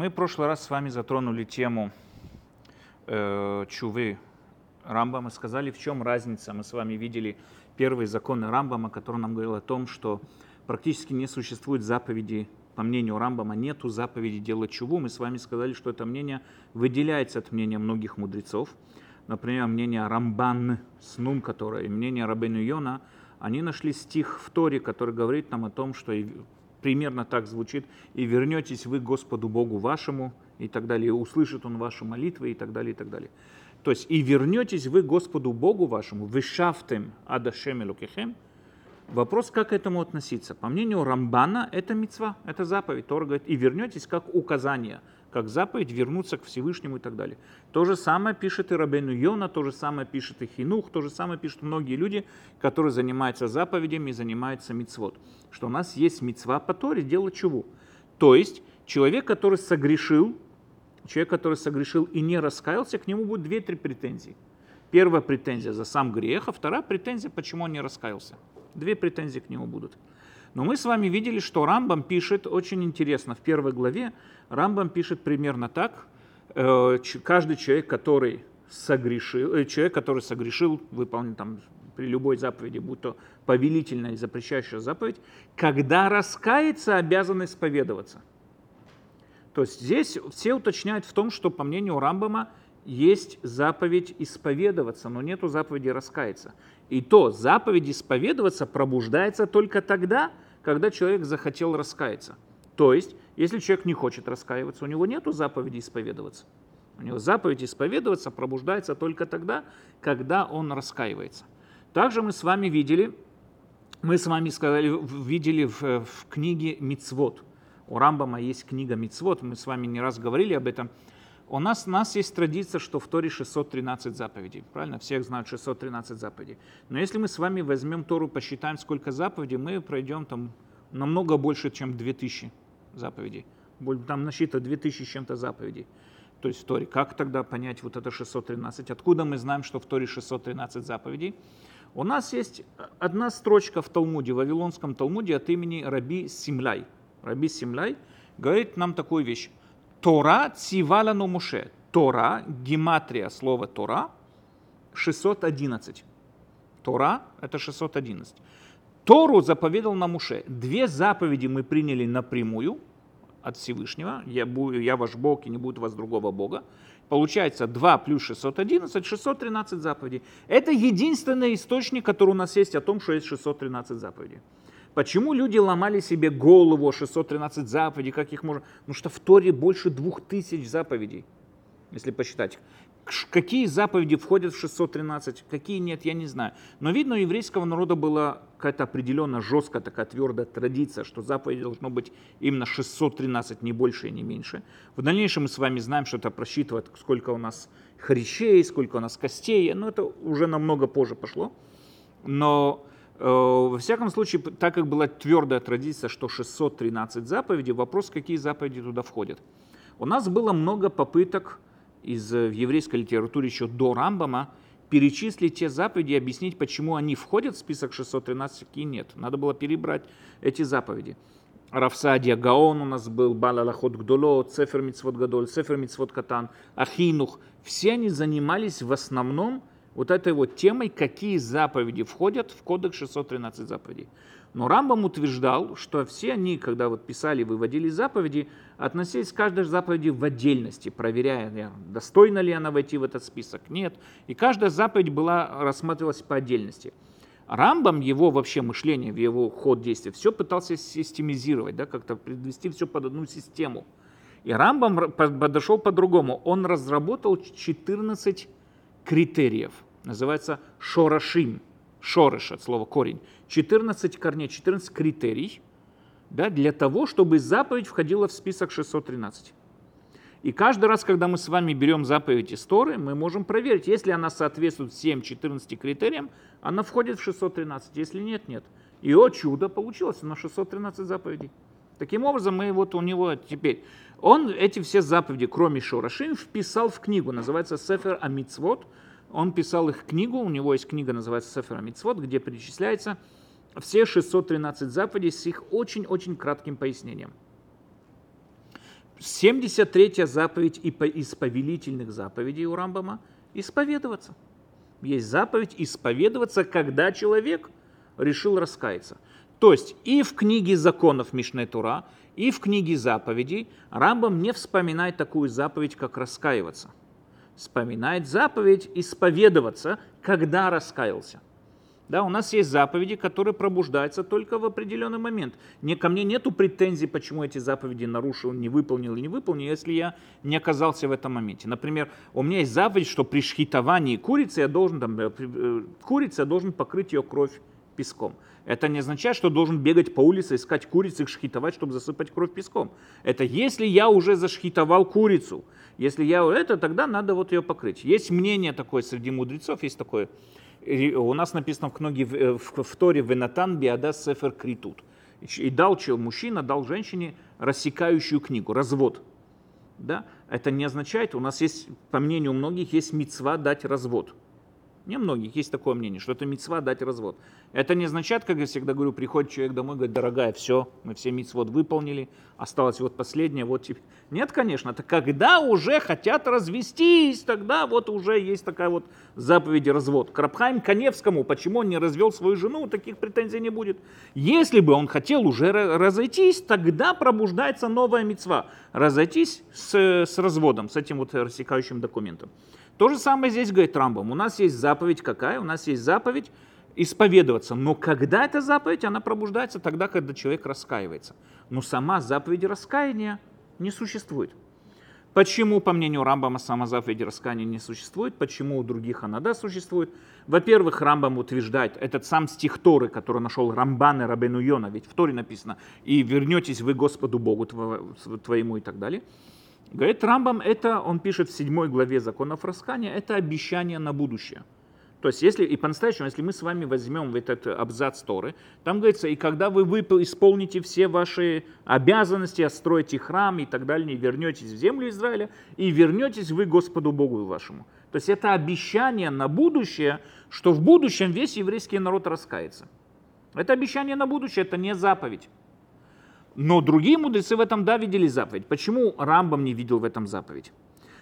Мы в прошлый раз с вами затронули тему э, чувы Рамбама, мы сказали, в чем разница. Мы с вами видели первые законы Рамбама, который нам говорил о том, что практически не существует заповеди, по мнению Рамбама, нету заповеди делать чуву. Мы с вами сказали, что это мнение выделяется от мнения многих мудрецов. Например, мнение Рамбан Снум, которое и мнение Рабену Йона, они нашли стих в Торе, который говорит нам о том, что примерно так звучит, и вернетесь вы Господу Богу вашему, и так далее, и услышит Он ваши молитвы, и так далее, и так далее. То есть, и вернетесь вы Господу Богу вашему, вышафтем адашем лукихем. Вопрос, как к этому относиться. По мнению Рамбана, это мецва, это заповедь. Тор говорит, и вернетесь как указание – как заповедь вернуться к Всевышнему и так далее. То же самое пишет и Рабену Йона, то же самое пишет и Хинух, то же самое пишут многие люди, которые занимаются заповедями и занимаются мицвод. Что у нас есть мицва по Торе, делать чего? То есть человек, который согрешил, человек, который согрешил и не раскаялся, к нему будет две-три претензии. Первая претензия за сам грех, а вторая претензия, почему он не раскаялся. Две претензии к нему будут. Но мы с вами видели, что Рамбам пишет очень интересно. В первой главе Рамбам пишет примерно так. Э, каждый человек, который согрешил, э, человек, который согрешил, выполнил там при любой заповеди, будь то повелительная и запрещающая заповедь, когда раскается, обязан исповедоваться. То есть здесь все уточняют в том, что по мнению Рамбама есть заповедь исповедоваться, но нету заповеди раскаяться. И то заповедь исповедоваться пробуждается только тогда, когда человек захотел раскаяться. То есть, если человек не хочет раскаиваться, у него нет заповеди исповедоваться. У него заповедь исповедоваться пробуждается только тогда, когда он раскаивается. Также мы с вами видели, мы с вами сказали, видели в, в книге Мицвод. У Рамбама есть книга Мицвод, мы с вами не раз говорили об этом. У нас, у нас есть традиция, что в Торе 613 заповедей. Правильно? Всех знают 613 заповедей. Но если мы с вами возьмем Тору, посчитаем, сколько заповедей, мы пройдем там намного больше, чем 2000 заповедей. Там насчитано 2000 с чем-то заповедей. То есть в Торе. Как тогда понять вот это 613? Откуда мы знаем, что в Торе 613 заповедей? У нас есть одна строчка в Талмуде, в Вавилонском Талмуде от имени Раби Симляй. Раби Симляй говорит нам такую вещь. Тора цивала на Муше. Тора, гематрия слова Тора, 611. Тора – это 611. Тору заповедал на Муше. Две заповеди мы приняли напрямую от Всевышнего. Я, буду, я ваш Бог и не будет у вас другого Бога. Получается 2 плюс 611, 613 заповедей. Это единственный источник, который у нас есть о том, что есть 613 заповедей. Почему люди ломали себе голову 613 заповедей, как их можно... Потому что в Торе больше двух тысяч заповедей, если посчитать. Какие заповеди входят в 613, какие нет, я не знаю. Но видно, у еврейского народа была какая-то определенно жесткая такая твердая традиция, что заповеди должно быть именно 613, не больше и не меньше. В дальнейшем мы с вами знаем, что это просчитывает, сколько у нас хрящей, сколько у нас костей, но это уже намного позже пошло. Но Э, во всяком случае, так как была твердая традиция, что 613 заповедей, вопрос, какие заповеди туда входят. У нас было много попыток из э, в еврейской литературе еще до Рамбама перечислить те заповеди и объяснить, почему они входят в список 613, какие нет. Надо было перебрать эти заповеди. Равсадия Гаон у нас был, Балалахот Гдоло, Цефер Мицвод Гадоль, Цефер Мицвод Катан, Ахинух. Все они занимались в основном вот этой вот темой, какие заповеди входят в кодекс 613 заповедей. Но Рамбам утверждал, что все они, когда вот писали, выводили заповеди, относились к каждой заповеди в отдельности, проверяя, достойна ли она войти в этот список, нет. И каждая заповедь была, рассматривалась по отдельности. Рамбам, его вообще мышление, его ход действия, все пытался системизировать, да, как-то подвести все под одну систему. И Рамбам подошел по-другому. Он разработал 14 критериев – называется шорашим, шорыш от слова корень. 14 корней, 14 критерий да, для того, чтобы заповедь входила в список 613. И каждый раз, когда мы с вами берем заповедь из Торы, мы можем проверить, если она соответствует всем 14 критериям, она входит в 613, если нет, нет. И о чудо, получилось на 613 заповедей. Таким образом, мы вот у него теперь, он эти все заповеди, кроме Шорашим, вписал в книгу, называется Сефер Амитсвот, он писал их книгу, у него есть книга, называется Сефер Мицвод, где перечисляется все 613 заповедей с их очень-очень кратким пояснением. 73-я заповедь из повелительных заповедей у Рамбама – исповедоваться. Есть заповедь исповедоваться, когда человек решил раскаяться. То есть и в книге законов Мишне Тура, и в книге заповедей Рамбам не вспоминает такую заповедь, как раскаиваться. Вспоминает заповедь исповедоваться, когда раскаялся. Да, у нас есть заповеди, которые пробуждаются только в определенный момент. Не, ко мне нету претензий, почему эти заповеди нарушил, не выполнил или не выполнил, если я не оказался в этом моменте. Например, у меня есть заповедь, что при шхитовании курицы я должен, там, э, э, курицы я должен покрыть ее кровь песком. Это не означает, что должен бегать по улице, искать курицы, их шхитовать, чтобы засыпать кровь песком. Это если я уже зашхитовал курицу. Если я это, тогда надо вот ее покрыть. Есть мнение такое среди мудрецов, есть такое у нас написано в книге э, в, в Торе «Венатан биада сефер критут». И дал чел, мужчина дал женщине рассекающую книгу, развод. Да? Это не означает, у нас есть, по мнению многих, есть мецва дать развод. Не многих есть такое мнение, что это мецва дать развод. Это не означает, как я всегда говорю, приходит человек домой, говорит, дорогая, все, мы все мицвод выполнили, осталось вот последнее, вот тебе. Нет, конечно, это когда уже хотят развестись, тогда вот уже есть такая вот заповедь развод. Крабхайм Коневскому, почему он не развел свою жену, таких претензий не будет. Если бы он хотел уже разойтись, тогда пробуждается новая мецва. Разойтись с, с разводом, с этим вот рассекающим документом. То же самое здесь говорит Рамбом. У нас есть заповедь какая? У нас есть заповедь исповедоваться. Но когда эта заповедь, она пробуждается тогда, когда человек раскаивается. Но сама заповедь раскаяния не существует. Почему, по мнению Рамбама, сама заповедь раскаяния не существует? Почему у других она да существует? Во-первых, Рамбам утверждает, этот сам стих Торы, который нашел Рамбан и Рабену Йона, ведь в Торе написано, и вернетесь вы Господу Богу твоему и так далее. Говорит Рамбам, это, он пишет в седьмой главе законов раскаяния, это обещание на будущее – то есть, если и по-настоящему, если мы с вами возьмем этот абзац Торы, там говорится, и когда вы исполните все ваши обязанности, отстроите храм и так далее, и вернетесь в землю Израиля, и вернетесь вы Господу Богу вашему. То есть это обещание на будущее, что в будущем весь еврейский народ раскается. Это обещание на будущее, это не заповедь. Но другие мудрецы в этом да видели заповедь. Почему Рамбам не видел в этом заповедь?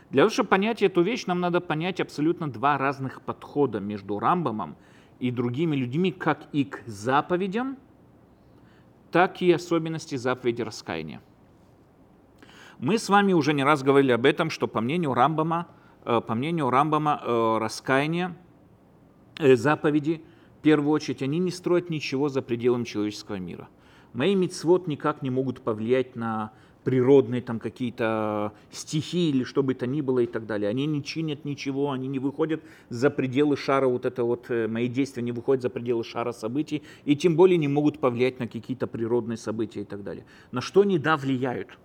Для того, чтобы понять эту вещь, нам надо понять абсолютно два разных подхода между Рамбамом и другими людьми, как и к заповедям, так и особенности заповеди раскаяния. Мы с вами уже не раз говорили об этом, что по мнению Рамбама, э, по мнению Рамбама э, раскаяние, э, заповеди, в первую очередь, они не строят ничего за пределами человеческого мира. Мои мицвод никак не могут повлиять на природные там какие-то стихи или что бы то ни было и так далее. Они не чинят ничего, они не выходят за пределы шара, вот это вот э, мои действия не выходят за пределы шара событий, и тем более не могут повлиять на какие-то природные события и так далее. На что они, да, влияют.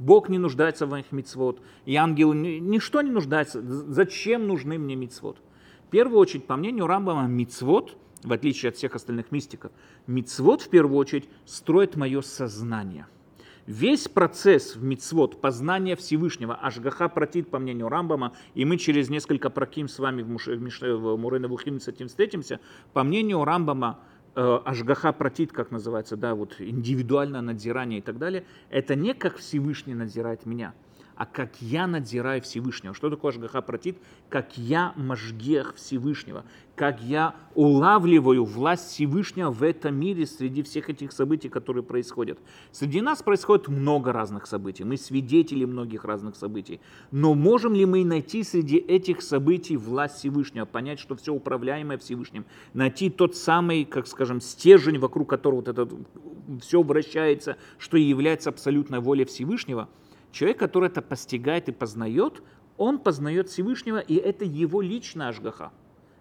Бог не нуждается в моих мицвод, и ангелы, ничто не нуждается. Зачем нужны мне мицвод? В первую очередь, по мнению Рамбама, мицвод, в отличие от всех остальных мистиков, мицвод в первую очередь строит мое сознание – Весь процесс в мицвод познания Всевышнего, Ашгаха протит, по мнению Рамбама, и мы через несколько проким с вами в, Муш... в Мурена Вухим с этим встретимся, по мнению Рамбама, э, Ашгаха протит, как называется, да, вот индивидуальное надзирание и так далее, это не как Всевышний надзирает меня – а как я надзираю Всевышнего. Что такое Ашгаха протит? Как я мажгех Всевышнего, как я улавливаю власть Всевышнего в этом мире среди всех этих событий, которые происходят. Среди нас происходит много разных событий, мы свидетели многих разных событий. Но можем ли мы найти среди этих событий власть Всевышнего, понять, что все управляемое Всевышним, найти тот самый, как скажем, стержень, вокруг которого вот это все вращается, что является абсолютной волей Всевышнего – Человек, который это постигает и познает, он познает Всевышнего, и это его личная Ашгаха.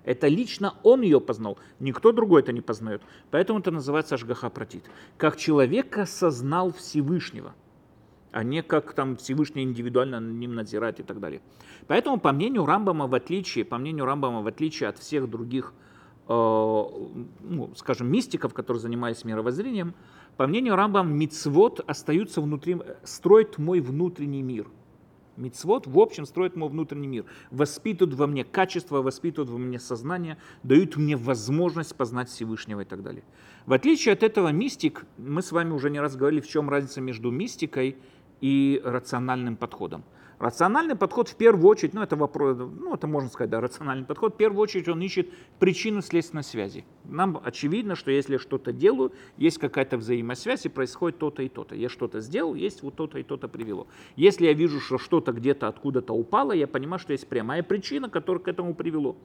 Это лично он ее познал, никто другой это не познает. Поэтому это называется Ашгаха Протит. Как человек осознал Всевышнего, а не как там Всевышний индивидуально над ним надзирает и так далее. Поэтому, по мнению Рамбама, в отличие, по мнению Рамбама, в отличие от всех других, э, ну, скажем, мистиков, которые занимались мировоззрением, по мнению Рамбам, мицвод остаются внутри, строит мой внутренний мир. Мицвод, в общем, строит мой внутренний мир. Воспитывают во мне качество, воспитывают во мне сознание, дают мне возможность познать Всевышнего и так далее. В отличие от этого мистик, мы с вами уже не раз говорили, в чем разница между мистикой и рациональным подходом. Рациональный подход в первую очередь, ну это вопрос, ну это можно сказать, да, рациональный подход, в первую очередь он ищет причину следственной связи. Нам очевидно, что если я что-то делаю, есть какая-то взаимосвязь и происходит то-то и то-то. Я что-то сделал, есть вот то-то и то-то привело. Если я вижу, что что-то где-то откуда-то упало, я понимаю, что есть прямая причина, которая к этому привело.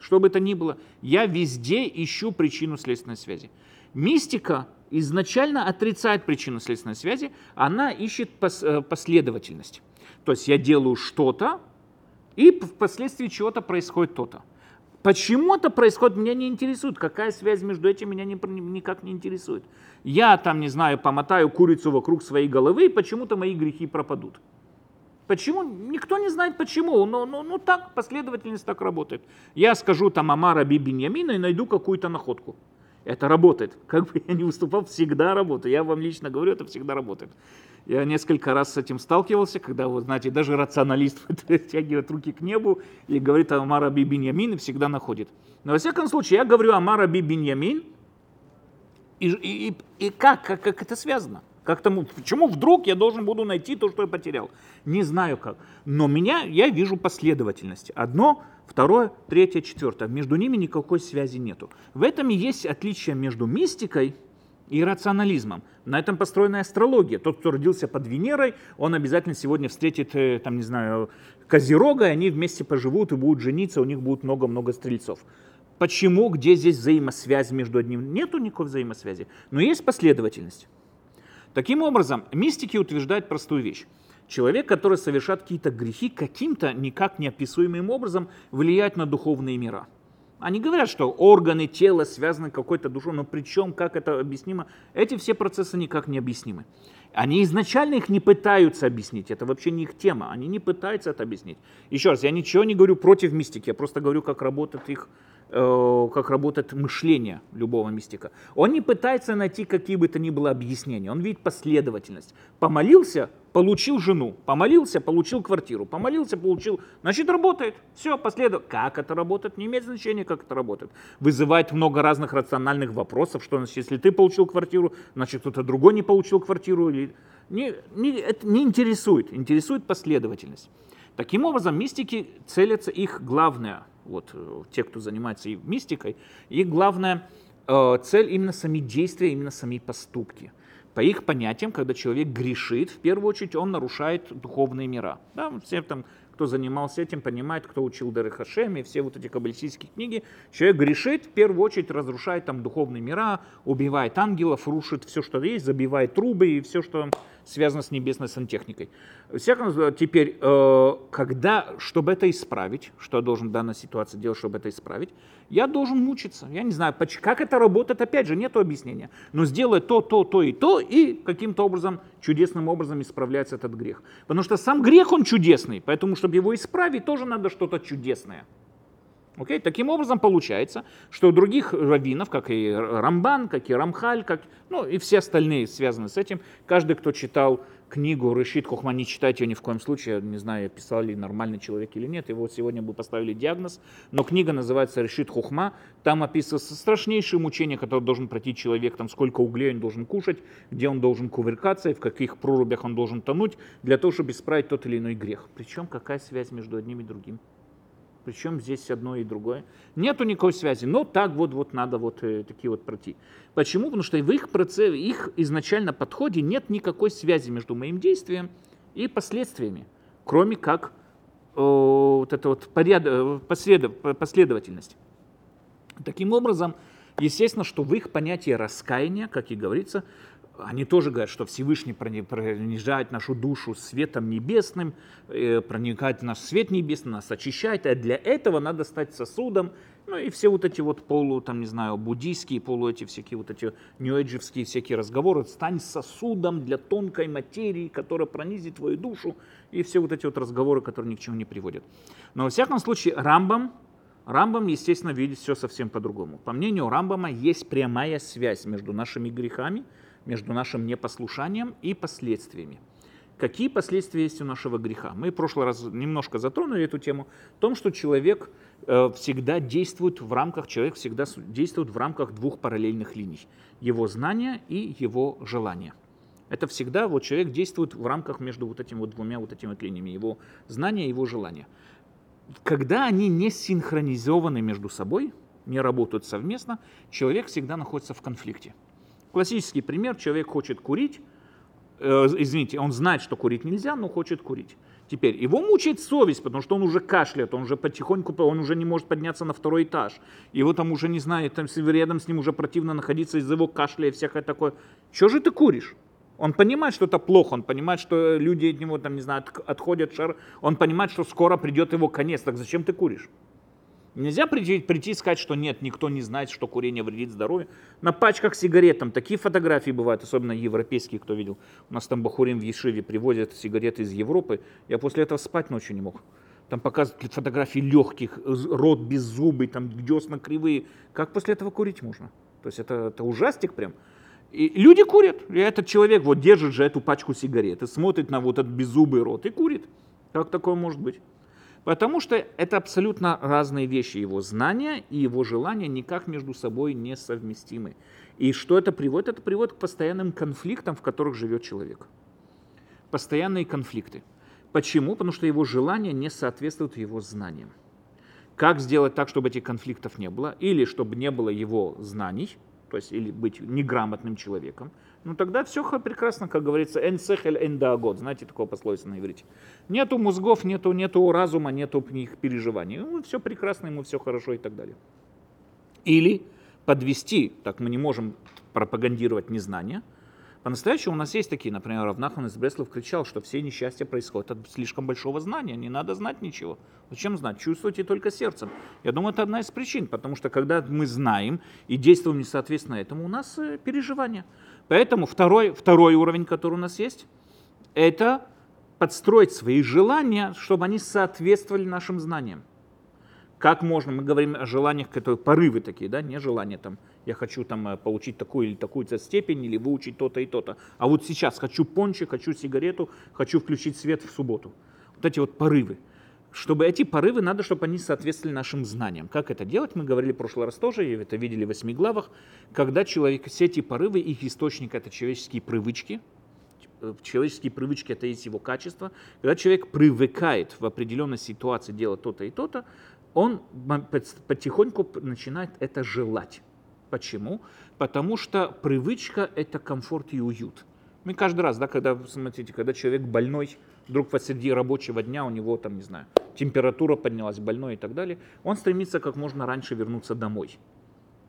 Что бы это ни было, я везде ищу причину следственной связи. Мистика изначально отрицает причину следственной связи, она ищет э, последовательность. То есть я делаю что-то, и впоследствии чего-то происходит то-то. Почему это происходит, меня не интересует. Какая связь между этим меня не, никак не интересует. Я там, не знаю, помотаю курицу вокруг своей головы, и почему-то мои грехи пропадут. Почему? Никто не знает почему, но, но, но так, последовательность так работает. Я скажу там Амара Бибиньямина и найду какую-то находку. Это работает. Как бы я ни выступал, всегда работает. Я вам лично говорю, это всегда работает. Я несколько раз с этим сталкивался, когда, вот, знаете, даже рационалист тягивает руки к небу и говорит о Амара Би Биньямин и всегда находит. Но во всяком случае, я говорю о Амара Би Биньямин, и, и, и, как, как, как это связано? Как тому, почему вдруг я должен буду найти то, что я потерял? Не знаю как. Но меня, я вижу последовательность. Одно, второе, третье, четвертое. Между ними никакой связи нету. В этом и есть отличие между мистикой и рационализмом. На этом построена астрология. Тот, кто родился под Венерой, он обязательно сегодня встретит, э, там, не знаю, Козерога, и они вместе поживут и будут жениться, у них будет много-много стрельцов. Почему, где здесь взаимосвязь между одним? Нету никакой взаимосвязи, но есть последовательность. Таким образом, мистики утверждают простую вещь. Человек, который совершает какие-то грехи, каким-то никак неописуемым образом влияет на духовные мира – они говорят, что органы тела связаны какой-то душой, но причем, как это объяснимо, эти все процессы никак не объяснимы. Они изначально их не пытаются объяснить, это вообще не их тема, они не пытаются это объяснить. Еще раз, я ничего не говорю против мистики, я просто говорю, как работает их как работает мышление любого мистика. Он не пытается найти какие бы то ни было объяснения, он видит последовательность. Помолился, получил жену, помолился, получил квартиру, помолился, получил, значит работает. Все, последовательно. Как это работает, не имеет значения, как это работает. Вызывает много разных рациональных вопросов, что значит, если ты получил квартиру, значит кто-то другой не получил квартиру. Или... Не, не, это не интересует, интересует последовательность. Таким образом, мистики целятся, их главное – вот э, те, кто занимается и мистикой, их главная э, цель именно сами действия, именно сами поступки. По их понятиям, когда человек грешит, в первую очередь он нарушает духовные мира. Да, все там кто занимался этим, понимает, кто учил Дары Хашем и все вот эти каббалистические книги. Человек грешит, в первую очередь разрушает там духовные мира, убивает ангелов, рушит все, что есть, забивает трубы и все, что связано с небесной сантехникой. Всяком теперь, э, когда, чтобы это исправить, что я должен в данной ситуации делать, чтобы это исправить, я должен мучиться. Я не знаю, как это работает, опять же, нет объяснения. Но сделать то, то, то и то, и каким-то образом, чудесным образом исправляется этот грех. Потому что сам грех, он чудесный, поэтому, чтобы его исправить, тоже надо что-то чудесное. Okay? Таким образом получается, что у других раввинов, как и Рамбан, как и Рамхаль, как, ну и все остальные связаны с этим, каждый, кто читал книгу Решит Хухма, не читайте ее ни в коем случае, не знаю, писал ли нормальный человек или нет, его сегодня бы поставили диагноз, но книга называется Решит Хухма, там описывается страшнейшие мучения, которые должен пройти человек, там сколько углей он должен кушать, где он должен кувыркаться и в каких прорубях он должен тонуть, для того, чтобы исправить тот или иной грех. Причем какая связь между одним и другим? Причем здесь одно и другое. Нету никакой связи, но так вот, вот надо вот э, такие вот пройти. Почему? Потому что в их, процессе, их изначально подходе нет никакой связи между моим действием и последствиями, кроме как э, вот эта вот поряд, э, послед, последовательность. Таким образом, естественно, что в их понятии раскаяния, как и говорится, они тоже говорят, что Всевышний пронижает нашу душу светом небесным, э, проникает в наш свет небесный, нас очищает, а для этого надо стать сосудом. Ну и все вот эти вот полу, там, не знаю, буддийские, полу эти всякие вот эти нью всякие разговоры, стань сосудом для тонкой материи, которая пронизит твою душу, и все вот эти вот разговоры, которые ни к чему не приводят. Но во всяком случае, Рамбам, Рамбам, естественно, видит все совсем по-другому. По мнению Рамбама, есть прямая связь между нашими грехами – между нашим непослушанием и последствиями. Какие последствия есть у нашего греха? Мы в прошлый раз немножко затронули эту тему. В том, что человек э, всегда действует в рамках, человек всегда действует в рамках двух параллельных линий. Его знания и его желания. Это всегда вот человек действует в рамках между вот этими вот двумя вот этими вот линиями, его знания и его желания. Когда они не синхронизованы между собой, не работают совместно, человек всегда находится в конфликте. Классический пример, человек хочет курить, э, извините, он знает, что курить нельзя, но хочет курить. Теперь его мучает совесть, потому что он уже кашляет, он уже потихоньку, он уже не может подняться на второй этаж. Его там уже не знает, там рядом с ним уже противно находиться из-за его кашля и всякое такое. Что же ты куришь? Он понимает, что это плохо, он понимает, что люди от него, там, не знаю, отходят шар, он понимает, что скоро придет его конец, так зачем ты куришь? Нельзя прийти, прийти и сказать, что нет, никто не знает, что курение вредит здоровью. На пачках сигарет там такие фотографии бывают, особенно европейские, кто видел. У нас там Бахурим в Ешиве привозят сигареты из Европы. Я после этого спать ночью не мог. Там показывают фотографии легких, рот без зубы, там десна кривые. Как после этого курить можно? То есть это, это ужастик прям. И люди курят. И этот человек вот держит же эту пачку сигарет и смотрит на вот этот беззубый рот и курит. Как такое может быть? Потому что это абсолютно разные вещи. Его знания и его желания никак между собой не совместимы. И что это приводит? Это приводит к постоянным конфликтам, в которых живет человек. Постоянные конфликты. Почему? Потому что его желания не соответствуют его знаниям. Как сделать так, чтобы этих конфликтов не было? Или чтобы не было его знаний, то есть или быть неграмотным человеком, ну тогда все прекрасно, как говорится, энсехель эндагод, знаете такое пословица на иврите. Нету мозгов, нету, нету разума, нету их переживаний. Ну, все прекрасно, ему все хорошо и так далее. Или подвести, так мы не можем пропагандировать незнание, по-настоящему у нас есть такие, например, Равнахан из Бреслов кричал, что все несчастья происходят от слишком большого знания, не надо знать ничего. Зачем знать? Чувствуйте только сердцем. Я думаю, это одна из причин, потому что когда мы знаем и действуем не соответственно этому, у нас э, переживания. Поэтому второй, второй уровень, который у нас есть, это подстроить свои желания, чтобы они соответствовали нашим знаниям. Как можно, мы говорим о желаниях, которые порывы такие, да, не желания там, я хочу там э, получить такую или такую степень, или выучить то-то и то-то. А вот сейчас хочу пончик, хочу сигарету, хочу включить свет в субботу. Вот эти вот порывы. Чтобы эти порывы, надо, чтобы они соответствовали нашим знаниям. Как это делать, мы говорили в прошлый раз тоже, и это видели в восьми главах, когда человек, все эти порывы, их источник это человеческие привычки, э, человеческие привычки это есть его качество. Когда человек привыкает в определенной ситуации делать то-то и то-то, он потихоньку начинает это желать. Почему? Потому что привычка – это комфорт и уют. Мы каждый раз, да, когда, смотрите, когда человек больной, вдруг посреди рабочего дня у него, там, не знаю, температура поднялась, больной и так далее, он стремится как можно раньше вернуться домой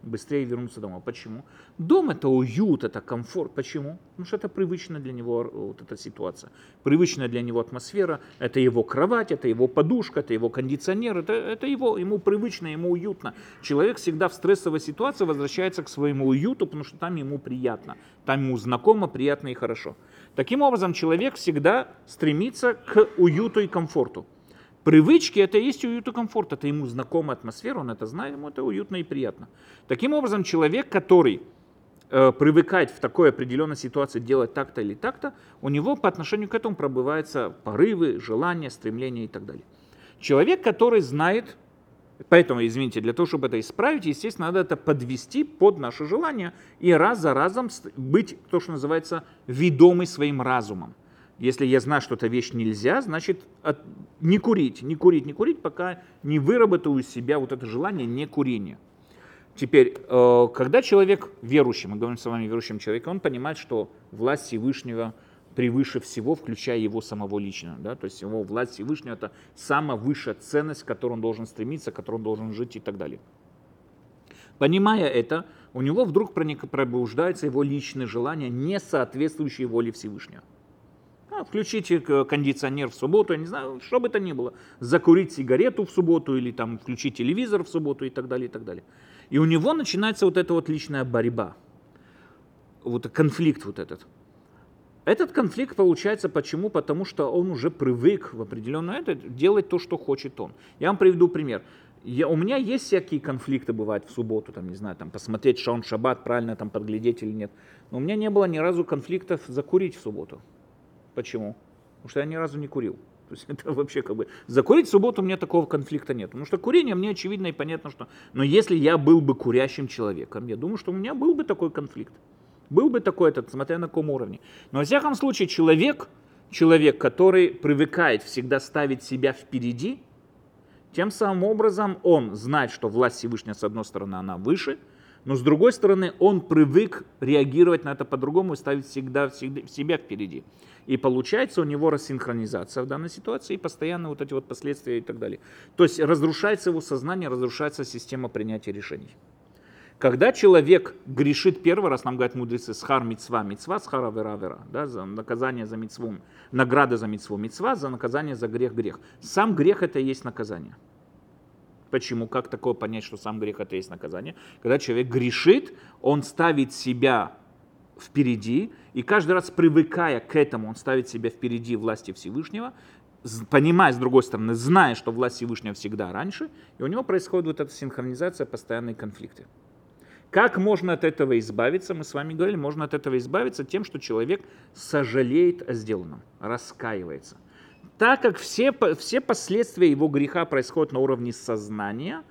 быстрее вернуться домой. Почему? Дом это уют, это комфорт. Почему? Потому что это привычная для него вот эта ситуация. Привычная для него атмосфера, это его кровать, это его подушка, это его кондиционер, это, это его, ему привычно, ему уютно. Человек всегда в стрессовой ситуации возвращается к своему уюту, потому что там ему приятно, там ему знакомо, приятно и хорошо. Таким образом, человек всегда стремится к уюту и комфорту. Привычки это и есть уют и комфорт, это ему знакомая атмосфера, он это знает, ему это уютно и приятно. Таким образом, человек, который э, привыкает в такой определенной ситуации делать так-то или так-то, у него по отношению к этому пробываются порывы, желания, стремления и так далее. Человек, который знает, поэтому, извините, для того, чтобы это исправить, естественно, надо это подвести под наше желание и раз за разом быть, то, что называется, ведомый своим разумом. Если я знаю, что эта вещь нельзя, значит от, не курить, не курить, не курить, пока не выработаю из себя вот это желание не курения. Теперь, э, когда человек верующий, мы говорим с вами верующим человеком, он понимает, что власть Всевышнего превыше всего, включая его самого личного. Да? То есть его власть Всевышнего – это самая высшая ценность, к которой он должен стремиться, к которой он должен жить и так далее. Понимая это, у него вдруг пробуждается его личное желание, не соответствующее воле Всевышнего. А, включите кондиционер в субботу, я не знаю, что бы это ни было. Закурить сигарету в субботу или там включить телевизор в субботу и так далее, и так далее. И у него начинается вот эта вот личная борьба, вот конфликт вот этот. Этот конфликт получается почему? Потому что он уже привык в определенное это делать то, что хочет он. Я вам приведу пример. Я, у меня есть всякие конфликты, бывают в субботу, там, не знаю, там, посмотреть Шаун Шаббат, правильно там подглядеть или нет. Но у меня не было ни разу конфликтов закурить в субботу. Почему? Потому что я ни разу не курил. То есть это вообще как бы... Закурить в субботу у меня такого конфликта нет. Потому что курение мне очевидно и понятно, что... Но если я был бы курящим человеком, я думаю, что у меня был бы такой конфликт. Был бы такой этот, смотря на каком уровне. Но, во всяком случае, человек, человек, который привыкает всегда ставить себя впереди, тем самым образом он знает, что власть Всевышняя, с одной стороны, она выше, но с другой стороны, он привык реагировать на это по-другому и ставить всегда, всегда себя впереди. И получается у него рассинхронизация в данной ситуации и постоянно вот эти вот последствия и так далее. То есть разрушается его сознание, разрушается система принятия решений. Когда человек грешит первый раз, нам говорят мудрецы, схар мицва, мицва схара вера вера, да, за наказание за мицву, награда за мицву, мицва за наказание за грех грех. Сам грех это и есть наказание. Почему? Как такое понять, что сам грех это и есть наказание? Когда человек грешит, он ставит себя впереди, и каждый раз привыкая к этому, он ставит себя впереди власти Всевышнего, понимая, с другой стороны, зная, что власть Всевышнего всегда раньше, и у него происходит вот эта синхронизация, постоянные конфликты. Как можно от этого избавиться? Мы с вами говорили, можно от этого избавиться тем, что человек сожалеет о сделанном, раскаивается. Так как все, все последствия его греха происходят на уровне сознания,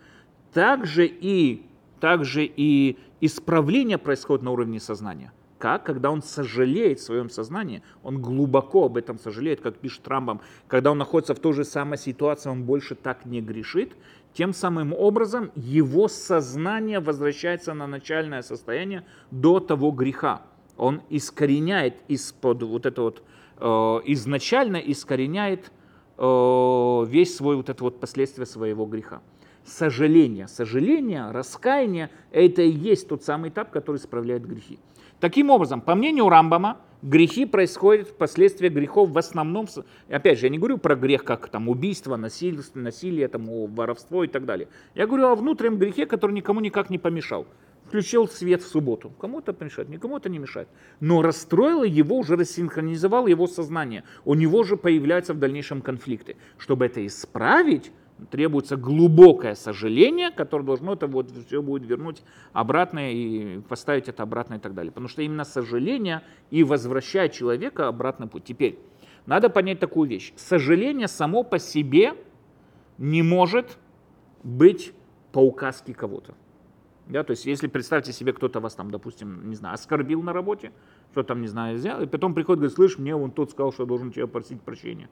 также и, также и исправление происходит на уровне сознания – как? Когда он сожалеет в своем сознании, он глубоко об этом сожалеет, как пишет Рамбам, когда он находится в той же самой ситуации, он больше так не грешит, тем самым образом его сознание возвращается на начальное состояние до того греха. Он искореняет из-под вот это вот, э, изначально искореняет э, весь свой вот это вот последствия своего греха. Сожаление, сожаление, раскаяние – это и есть тот самый этап, который исправляет грехи. Таким образом, по мнению Рамбама, грехи происходят впоследствии грехов в основном, опять же, я не говорю про грех как там убийство, насилие, насилие там, воровство и так далее. Я говорю о внутреннем грехе, который никому никак не помешал. Включил свет в субботу. Кому-то помешает, никому это не мешает. Но расстроило его, уже рассинхронизовало его сознание. У него же появляются в дальнейшем конфликты. Чтобы это исправить, требуется глубокое сожаление, которое должно это вот все будет вернуть обратно и поставить это обратно и так далее. Потому что именно сожаление и возвращает человека обратно путь. Теперь, надо понять такую вещь. Сожаление само по себе не может быть по указке кого-то. Да, то есть, если представьте себе, кто-то вас там, допустим, не знаю, оскорбил на работе, что там, не знаю, сделал, и потом приходит, говорит, слышь, мне он тот сказал, что должен тебя просить прощения.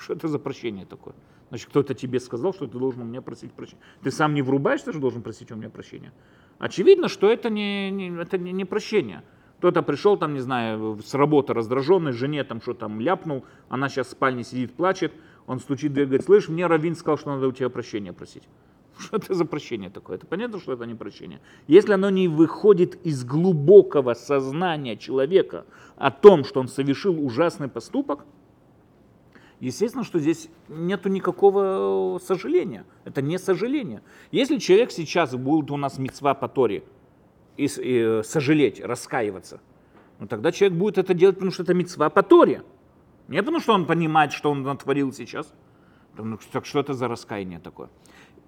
Что это за прощение такое? Значит, кто-то тебе сказал, что ты должен у меня просить прощения. Ты сам не врубаешься, что должен просить у меня прощения. Очевидно, что это не, не, это не, не прощение. Кто-то пришел там, не знаю, с работы раздраженный, жене там что там ляпнул, она сейчас в спальне сидит, плачет, он стучит дверь, говорит, слышь, мне Равин сказал, что надо у тебя прощения просить. Что это за прощение такое? Это понятно, что это не прощение. Если оно не выходит из глубокого сознания человека о том, что он совершил ужасный поступок, Естественно, что здесь нет никакого сожаления. Это не сожаление. Если человек сейчас будет у нас мецва по Торе и, и э, сожалеть, раскаиваться, ну тогда человек будет это делать, потому что это мецва по Торе. Не потому что он понимает, что он натворил сейчас. Ну, так что это за раскаяние такое?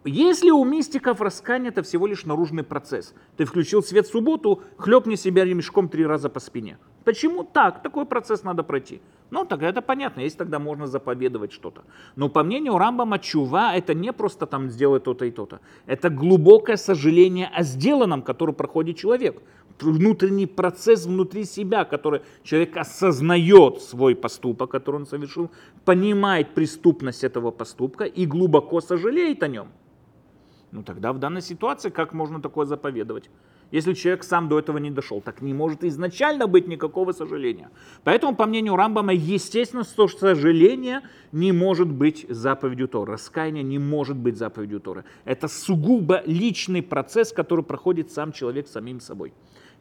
Если у мистиков раскаяние это всего лишь наружный процесс. Ты включил свет в субботу, хлепни себя ремешком три раза по спине. Почему так? Такой процесс надо пройти. Ну, тогда это понятно, если тогда можно заповедовать что-то. Но по мнению Рамбама, чува это не просто там сделать то-то и то-то. Это глубокое сожаление о сделанном, который проходит человек. Внутренний процесс внутри себя, который человек осознает свой поступок, который он совершил, понимает преступность этого поступка и глубоко сожалеет о нем. Ну тогда в данной ситуации как можно такое заповедовать? Если человек сам до этого не дошел, так не может изначально быть никакого сожаления. Поэтому, по мнению Рамбама, естественно, что сожаление не может быть заповедью Торы. Раскаяние не может быть заповедью Торы. Это сугубо личный процесс, который проходит сам человек самим собой.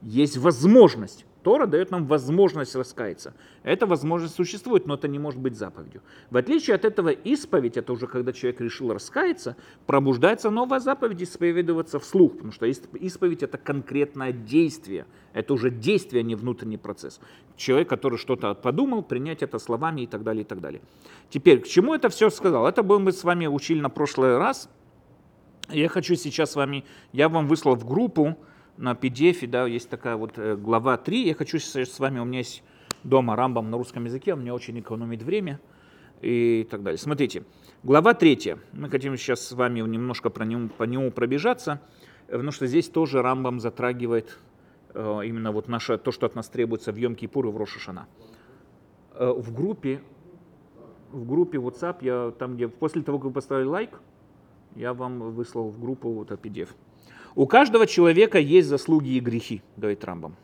Есть возможность Тора дает нам возможность раскаяться. Эта возможность существует, но это не может быть заповедью. В отличие от этого исповедь, это уже когда человек решил раскаяться, пробуждается новая заповедь исповедоваться вслух, потому что исповедь это конкретное действие, это уже действие, а не внутренний процесс. Человек, который что-то подумал, принять это словами и так далее, и так далее. Теперь, к чему это все сказал? Это мы с вами учили на прошлый раз. Я хочу сейчас с вами, я вам выслал в группу, на PDF, да, есть такая вот э, глава 3. Я хочу с вами, у меня есть дома Рамбам на русском языке, он мне очень экономит время и так далее. Смотрите, глава 3. Мы хотим сейчас с вами немножко про нему, по нему пробежаться, потому что здесь тоже Рамбам затрагивает э, именно вот наше, то, что от нас требуется в Йом-Кипур и в Рошашана. Э, в группе, в группе WhatsApp, я там, где после того, как вы поставили лайк, я вам выслал в группу вот PDF. У каждого человека есть заслуги и грехи, говорит Рамбам.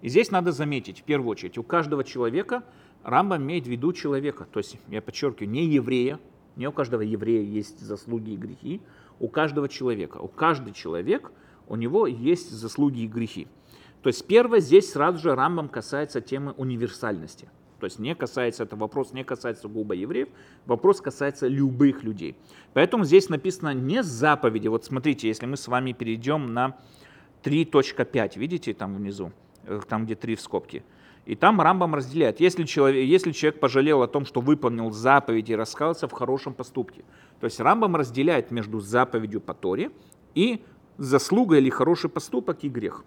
И здесь надо заметить, в первую очередь, у каждого человека, Рамбам имеет в виду человека, то есть, я подчеркиваю, не еврея, не у каждого еврея есть заслуги и грехи, у каждого человека. У каждого человека у него есть заслуги и грехи. То есть первое, здесь сразу же Рамбам касается темы универсальности. То есть не касается, это вопрос не касается губа евреев, вопрос касается любых людей. Поэтому здесь написано не заповеди. Вот смотрите, если мы с вами перейдем на 3.5, видите там внизу, э, там где 3 в скобке. И там Рамбам разделяет, если человек, если человек пожалел о том, что выполнил заповеди и раскался в хорошем поступке. То есть Рамбам разделяет между заповедью по Торе и заслуга или хороший поступок и грех.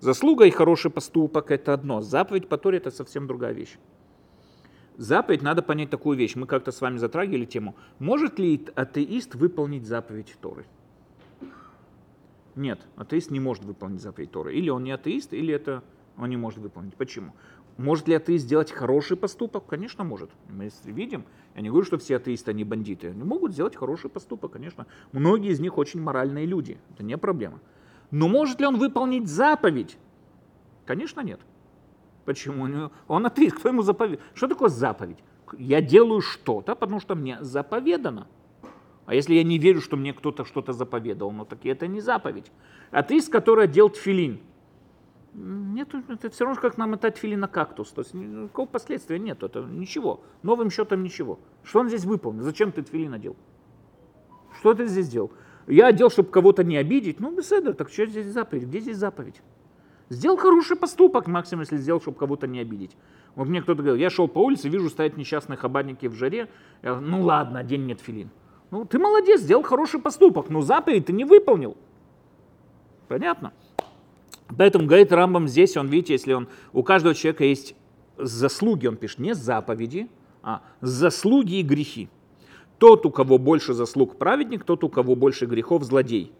Заслуга и хороший поступок – это одно, заповедь по Торе – это совсем другая вещь. Заповедь, надо понять такую вещь. Мы как-то с вами затрагивали тему. Может ли атеист выполнить заповедь Торы? Нет, атеист не может выполнить заповедь Торы. Или он не атеист, или это он не может выполнить. Почему? Может ли атеист сделать хороший поступок? Конечно, может. Мы видим, я не говорю, что все атеисты, они бандиты. Они могут сделать хороший поступок, конечно. Многие из них очень моральные люди. Это не проблема. Но может ли он выполнить заповедь? Конечно, нет. Почему? Он атеист, кто ему заповедует? Что такое заповедь? Я делаю что-то, потому что мне заповедано. А если я не верю, что мне кто-то что-то заповедовал, ну так это не заповедь. Атеист, который одел тфилин, нет, это все равно как намотать фили на кактус. То есть никакого последствия нет, это ничего. Новым счетом ничего. Что он здесь выполнил? Зачем ты тфили надел? Что ты здесь сделал? Я одел, чтобы кого-то не обидеть. Ну, беседа, так что здесь заповедь? Где здесь заповедь? Сделал хороший поступок, максимум, если сделал, чтобы кого-то не обидеть. Вот мне кто-то говорил, я шел по улице, вижу, стоят несчастные хабадники в жаре. Я говорю, ну ладно, день нет филин. Ну, ты молодец, сделал хороший поступок, но заповедь ты не выполнил. Понятно? Поэтому говорит Рамбам здесь, он, видите, если он, у каждого человека есть заслуги, он пишет, не заповеди, а заслуги и грехи. Тот, у кого больше заслуг праведник, тот, у кого больше грехов злодей.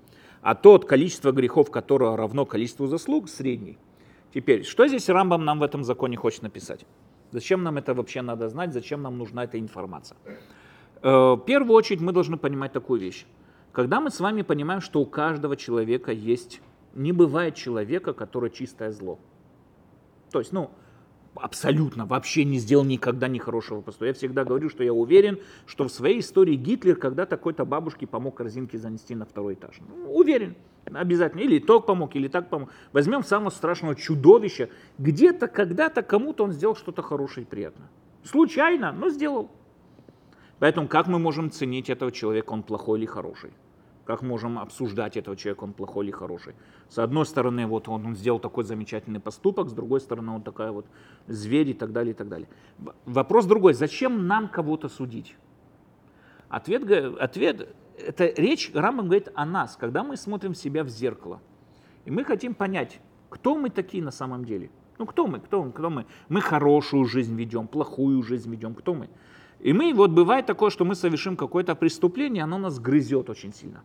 А тот, количество грехов которого равно количеству заслуг, средний. Теперь, что здесь Рамбам нам в этом законе хочет написать? Зачем нам это вообще надо знать, зачем нам нужна эта информация? Э, в первую очередь мы должны понимать такую вещь. Когда мы с вами понимаем, что у каждого человека есть не бывает человека, который чистое зло. То есть, ну, абсолютно вообще не сделал никогда нехорошего поступка. Я всегда говорю, что я уверен, что в своей истории Гитлер когда-то какой-то бабушке помог корзинки занести на второй этаж. Ну, уверен, обязательно. Или ток помог, или так помог. Возьмем самого страшного чудовища. Где-то, когда-то, кому-то он сделал что-то хорошее и приятное. Случайно, но сделал. Поэтому как мы можем ценить этого человека, он плохой или хороший? Как можем обсуждать этого человека, он плохой или хороший? С одной стороны, вот он, он сделал такой замечательный поступок, с другой стороны, он такая вот зверь и так далее, и так далее. Вопрос другой, зачем нам кого-то судить? Ответ, ответ это речь, Рамбам говорит о нас, когда мы смотрим себя в зеркало. И мы хотим понять, кто мы такие на самом деле. Ну кто мы, кто, кто мы? Мы хорошую жизнь ведем, плохую жизнь ведем, кто мы? И мы, вот бывает такое, что мы совершим какое-то преступление, оно нас грызет очень сильно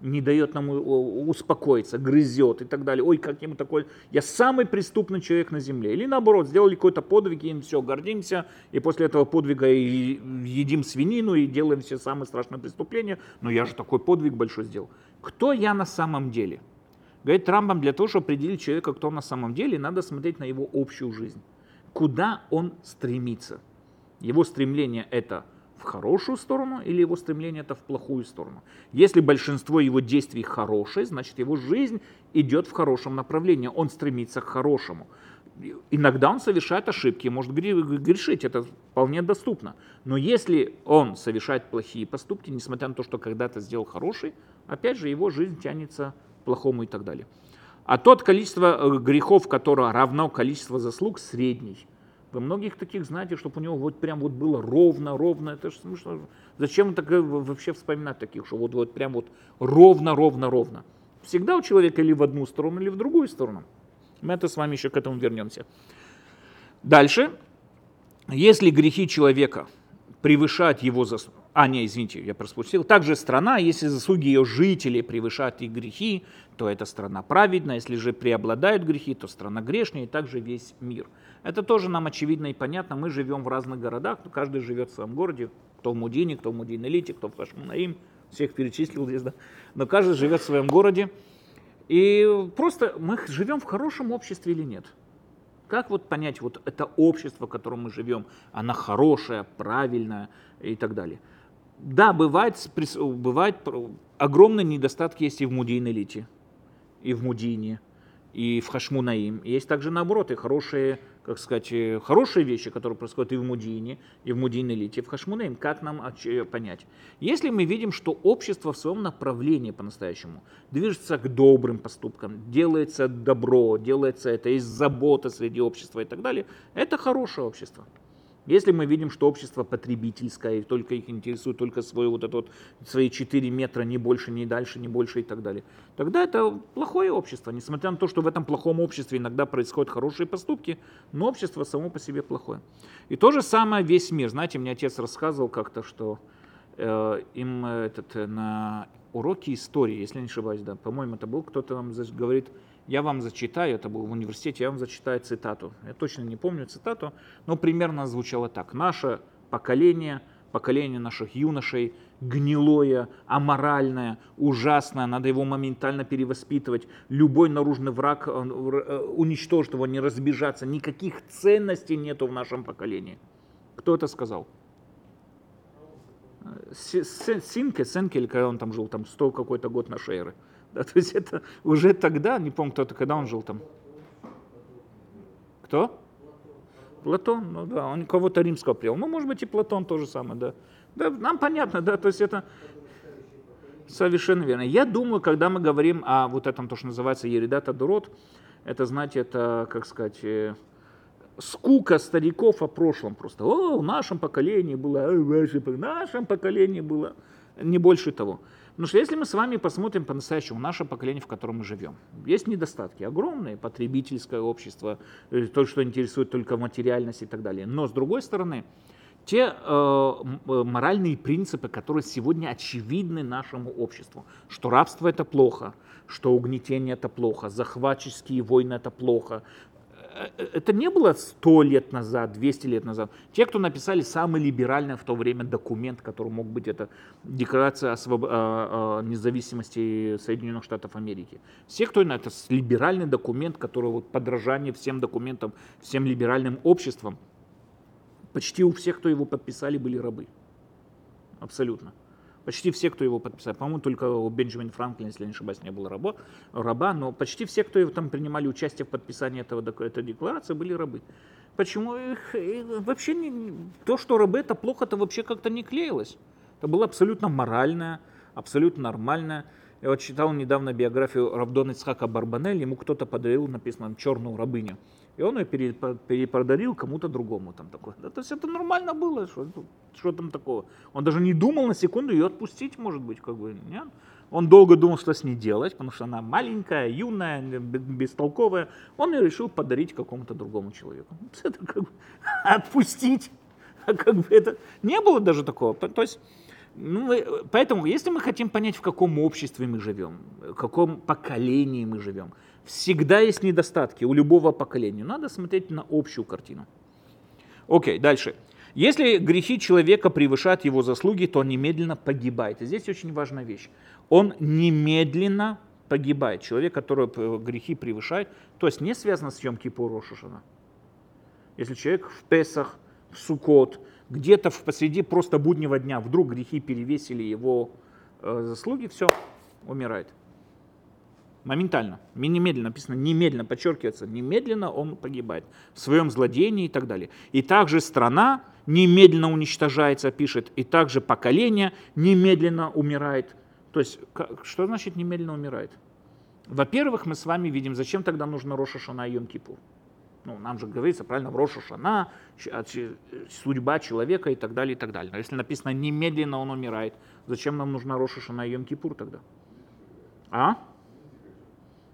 не дает нам успокоиться, грызет и так далее. Ой, как ему такой, я самый преступный человек на земле. Или наоборот, сделали какой-то подвиг, и им все, гордимся, и после этого подвига и едим свинину, и делаем все самые страшные преступления. Но я же такой подвиг большой сделал. Кто я на самом деле? Говорит Рамбам, для того, чтобы определить человека, кто на самом деле, надо смотреть на его общую жизнь. Куда он стремится. Его стремление это – в хорошую сторону или его стремление это в плохую сторону. Если большинство его действий хорошие, значит его жизнь идет в хорошем направлении, он стремится к хорошему. Иногда он совершает ошибки, может грешить, это вполне доступно. Но если он совершает плохие поступки, несмотря на то, что когда-то сделал хороший, опять же его жизнь тянется к плохому и так далее. А тот количество э, грехов, которое равно количеству заслуг, средний – многих таких знаете, чтобы у него вот прям вот было ровно, ровно. Это же смешно. Зачем так вообще вспоминать таких, что вот, вот прям вот ровно, ровно, ровно. Всегда у человека или в одну сторону, или в другую сторону. Мы это с вами еще к этому вернемся. Дальше. Если грехи человека превышают его заслуги, А, не, извините, я проспустил. Также страна, если заслуги ее жителей превышают их грехи, то эта страна праведна. Если же преобладают грехи, то страна грешнее, и также весь мир. Это тоже нам очевидно и понятно. Мы живем в разных городах, каждый живет в своем городе. Кто в Мудине, кто в Мудине-Лите, кто в Хашмунаим. Всех перечислил здесь, да. Но каждый живет в своем городе. И просто мы живем в хорошем обществе или нет? Как вот понять, вот это общество, в котором мы живем, оно хорошее, правильное и так далее. Да, бывает, бывает огромные недостатки есть и в мудийной элите, и в мудине, и в хашмунаим. Есть также наоборот, и хорошие, как сказать, э, хорошие вещи, которые происходят и в мудине, и в мудийной элите, и в хашмунаим. Как нам понять? Если мы видим, что общество в своем направлении по-настоящему движется к добрым поступкам, делается добро, делается это из заботы среди общества и так далее, это хорошее общество. Если мы видим, что общество потребительское, и только их интересует только свой вот этот, свои 4 метра, не больше, не дальше, не больше и так далее, тогда это плохое общество. Несмотря на то, что в этом плохом обществе иногда происходят хорошие поступки, но общество само по себе плохое. И то же самое весь мир. Знаете, мне отец рассказывал как-то, что э, им этот, э, на уроке истории, если не ошибаюсь, да, по-моему, это был кто-то вам говорит, я вам зачитаю, это было в университете, я вам зачитаю цитату. Я точно не помню цитату, но примерно звучало так. Наше поколение, поколение наших юношей, гнилое, аморальное, ужасное, надо его моментально перевоспитывать. Любой наружный враг, э, уничтожить его, не разбежаться. Никаких ценностей нету в нашем поколении. Кто это сказал? Синке, Сенке, или когда он там жил, там сто какой-то год нашей эры. Да, то есть это уже тогда, не помню, кто-то, когда он жил там. Кто? Платон, ну да, он кого-то римского привел. Ну, может быть, и Платон тоже самое, да. Да, нам понятно, да, то есть это совершенно верно. Я думаю, когда мы говорим о вот этом, то, что называется Еридата Дурот, это, знаете, это, как сказать, э, скука стариков о прошлом просто. О, в нашем поколении было, в нашем поколении было, не больше того. Потому что если мы с вами посмотрим по-настоящему наше поколение, в котором мы живем, есть недостатки огромные, потребительское общество, э, то, что интересует только материальность и так далее. Но с другой стороны, те э, э, моральные принципы, которые сегодня очевидны нашему обществу, что рабство это плохо, что угнетение это плохо, захватческие войны это плохо, это не было 100 лет назад, 200 лет назад. Те, кто написали самый либеральный в то время документ, который мог быть это Декларация о, своб... о независимости Соединенных Штатов Америки. Все, кто это либеральный документ, который вот подражание всем документам, всем либеральным обществам, почти у всех, кто его подписали, были рабы. Абсолютно. Почти все, кто его подписал, по-моему, только у Бенджамина Франклина, если не ошибаюсь, не было раба, раба, но почти все, кто его там принимали участие в подписании этого, этой декларации, были рабы. Почему их, вообще не, то, что рабы, это плохо, это вообще как-то не клеилось. Это было абсолютно моральное, абсолютно нормальное. Я вот читал недавно биографию Рабдона Ицхака Барбанель, ему кто-то подарил, написано, черную рабыню и он ее перепродарил кому-то другому. Там такое. Да, то есть это нормально было, что, что там такого. Он даже не думал на секунду ее отпустить, может быть, как бы, нет? Он долго думал, что с ней делать, потому что она маленькая, юная, бестолковая. Он ее решил подарить какому-то другому человеку. Это как бы отпустить. А как бы это не было даже такого. То есть ну, поэтому, если мы хотим понять, в каком обществе мы живем, в каком поколении мы живем, всегда есть недостатки у любого поколения. Надо смотреть на общую картину. Окей, дальше. Если грехи человека превышают его заслуги, то он немедленно погибает. И здесь очень важная вещь. Он немедленно погибает. Человек, который грехи превышает, то есть не связано с Йом Кипур Рошашана. Если человек в Песах, в Сукот, где-то в посреди просто буднего дня вдруг грехи перевесили его э, заслуги, все, умирает. Моментально, немедленно написано, немедленно, подчеркивается, немедленно он погибает в своем злодеянии и так далее. И также страна немедленно уничтожается, пишет, и также поколение немедленно умирает. То есть, что значит немедленно умирает? Во-первых, мы с вами видим, зачем тогда нужно Роша Шана и Йом Кипур. Ну, нам же говорится, правильно, в Роша Шана, судьба человека и так далее, и так далее. Но если написано немедленно он умирает, зачем нам нужна Роша Шана и Йом Кипур тогда? А?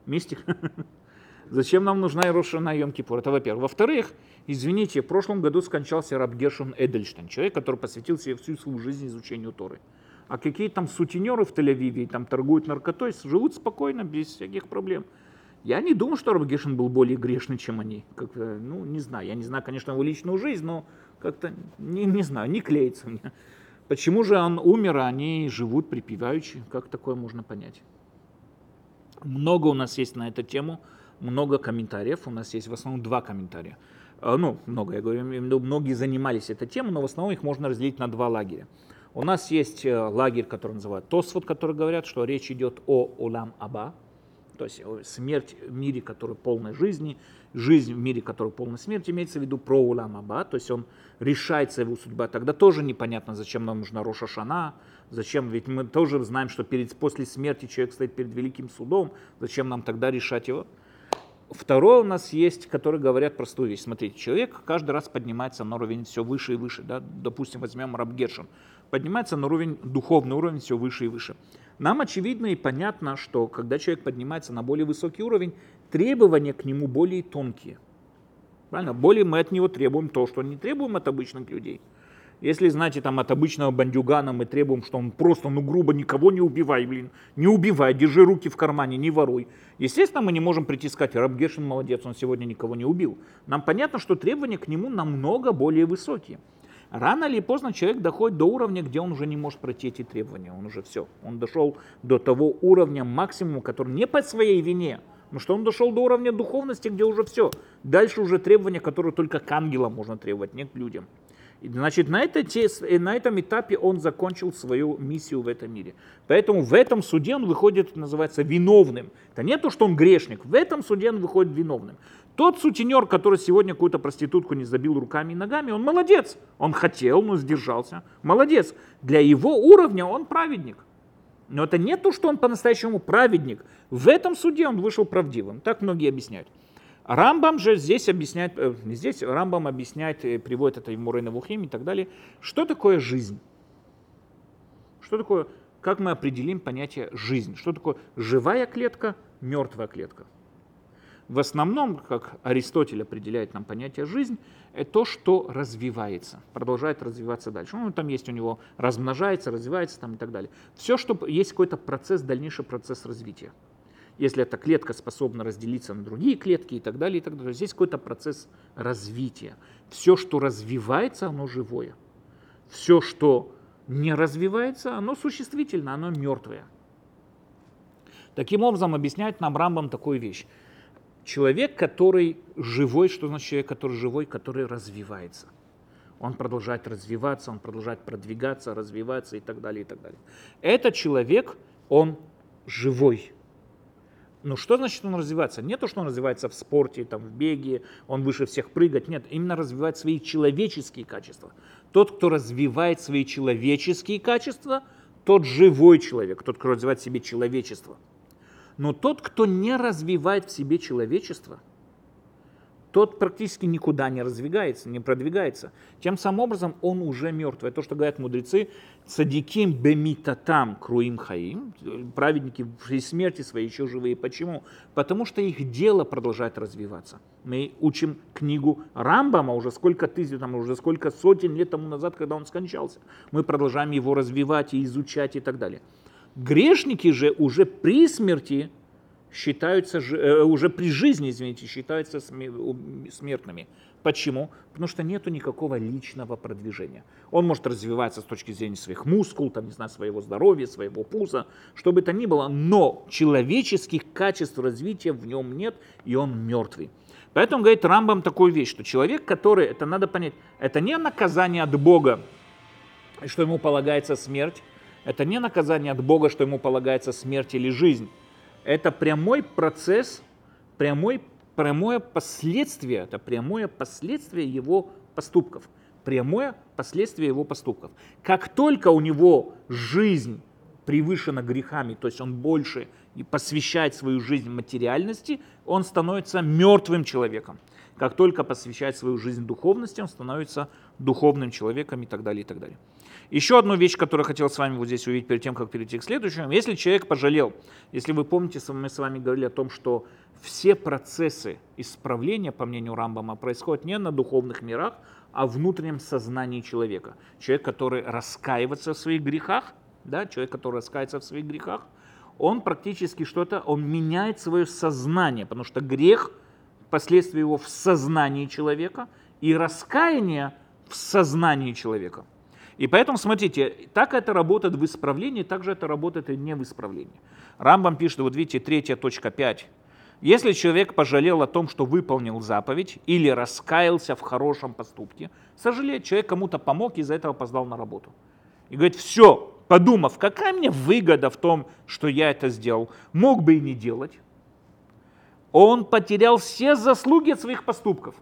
Мистик. Зачем нам нужна Ирошана Йом Кипур? Это во-первых. Во-вторых, извините, в прошлом году скончался раб Гершон Эдельштейн, человек, который посвятил себе всю свою жизнь изучению Торы. А какие там сутенеры в Тель-Авиве там торгуют наркотой, живут спокойно, без всяких проблем. Я не думаю, что Раб Гешин был более грешный, чем они. Как ну, не знаю. Я не знаю, конечно, его личную жизнь, но как-то, не, не знаю, не клеится мне. Почему же он умер, а они живут припеваючи? Как такое можно понять? Много у нас есть на эту тему, много комментариев. У нас есть в основном два комментария. А, ну, много, я говорю, многие занимались этой темой, но в основном их можно разделить на два лагеря. У нас есть э, лагерь, который называют Тосфот, который говорят, что речь идет о Улам Аба, то есть смерть в мире, который полной жизни, жизнь в мире, который полной смерти, имеется в виду про Улам Аба, то есть он решается его судьба. Тогда тоже непонятно, зачем нам нужна Роша Шана, зачем, ведь мы тоже знаем, что перед, после смерти человек стоит перед великим судом, зачем нам тогда решать его. Второе у нас есть, которые говорят простую вещь. Смотрите, человек каждый раз поднимается на уровень все выше и выше. Да? Допустим, возьмем Рабгершин поднимается на уровень, духовный уровень все выше и выше. Нам очевидно и понятно, что когда человек поднимается на более высокий уровень, требования к нему более тонкие. Правильно? Более мы от него требуем то, что не требуем от обычных людей. Если, знаете, там от обычного бандюгана мы требуем, что он просто, ну, грубо, никого не убивай, блин, не убивай, держи руки в кармане, не воруй. Естественно, мы не можем прийти сказать, Раб Гешин молодец, он сегодня никого не убил. Нам понятно, что требования к нему намного более высокие. Рано или поздно человек доходит до уровня, где он уже не может пройти эти требования. Он уже все. Он дошел до того уровня максимума, который не по своей вине, но что он дошел до уровня духовности, где уже все. Дальше уже требования, которые только к ангелам можно требовать, не к людям. Значит, на, это, на этом этапе он закончил свою миссию в этом мире. Поэтому в этом суде он выходит, называется, виновным. Это не то, что он грешник. В этом суде он выходит виновным. Тот сутенер, который сегодня какую-то проститутку не забил руками и ногами, он молодец. Он хотел, но сдержался. Молодец. Для его уровня он праведник. Но это не то, что он по-настоящему праведник. В этом суде он вышел правдивым. Так многие объясняют. Рамбам же здесь объясняет, э, здесь Рамбам объясняет, э, приводит это в Мурейна Вухим и так далее, что такое жизнь. Что такое, как мы определим понятие жизнь. Что такое живая клетка, мертвая клетка. В основном, как Аристотель определяет нам понятие жизнь, это то, что развивается, продолжает развиваться дальше. Ну, там есть у него размножается, развивается там и так далее. Все, что есть какой-то процесс, дальнейший процесс развития. Если эта клетка способна разделиться на другие клетки и так далее, и так далее, здесь какой-то процесс развития. Все, что развивается, оно живое. Все, что не развивается, оно существительно, оно мертвое. Таким образом, объясняет нам Рамбам такую вещь. Человек, который живой, что значит человек, который живой, который развивается. Он продолжает развиваться, он продолжает продвигаться, развиваться и так далее, и так далее. Этот человек, он живой. Ну что значит он развивается? Не то, что он развивается в спорте, там, в беге, он выше всех прыгать. Нет, именно развивает свои человеческие качества. Тот, кто развивает свои человеческие качества, тот живой человек, тот, кто развивает в себе человечество – но тот, кто не развивает в себе человечество, тот практически никуда не развивается, не продвигается. Тем самым образом он уже мертв. Это то, что говорят мудрецы, цадиким бемитатам круим хаим, праведники при смерти своей еще живые. Почему? Потому что их дело продолжает развиваться. Мы учим книгу Рамбама уже сколько тысяч, там, уже сколько сотен лет тому назад, когда он скончался. Мы продолжаем его развивать и изучать и так далее. Грешники же уже при смерти считаются, э, уже при жизни, извините, считаются смертными. Почему? Потому что нету никакого личного продвижения. Он может развиваться с точки зрения своих мускул, там, не знаю, своего здоровья, своего пуза, что бы то ни было, но человеческих качеств развития в нем нет, и он мертвый. Поэтому говорит Рамбам такую вещь, что человек, который, это надо понять, это не наказание от Бога, что ему полагается смерть, это не наказание от Бога, что ему полагается смерть или жизнь. Это прямой процесс, прямой, прямое последствие, это прямое последствие его поступков. Прямое последствие его поступков. Как только у него жизнь превышена грехами, то есть он больше посвящает свою жизнь материальности, он становится мертвым человеком. Как только посвящает свою жизнь духовности, он становится духовным человеком и так далее, и так далее. Еще одну вещь, которую хотел с вами вот здесь увидеть перед тем, как перейти к следующему. Если человек пожалел, если вы помните, мы с вами говорили о том, что все процессы исправления, по мнению Рамбама, происходят не на духовных мирах, а в внутреннем сознании человека. Человек, который раскаивается в своих грехах, да, человек, который раскается в своих грехах, он практически что-то, он меняет свое сознание, потому что грех, последствия его в сознании человека, и раскаяние в сознании человека. И поэтому, смотрите, так это работает в исправлении, так же это работает и не в исправлении. Рамбам пишет, вот видите, третья точка 5. Если человек пожалел о том, что выполнил заповедь или раскаялся в хорошем поступке, сожалеет, человек кому-то помог и из-за этого опоздал на работу. И говорит, все, подумав, какая мне выгода в том, что я это сделал, мог бы и не делать, он потерял все заслуги от своих поступков.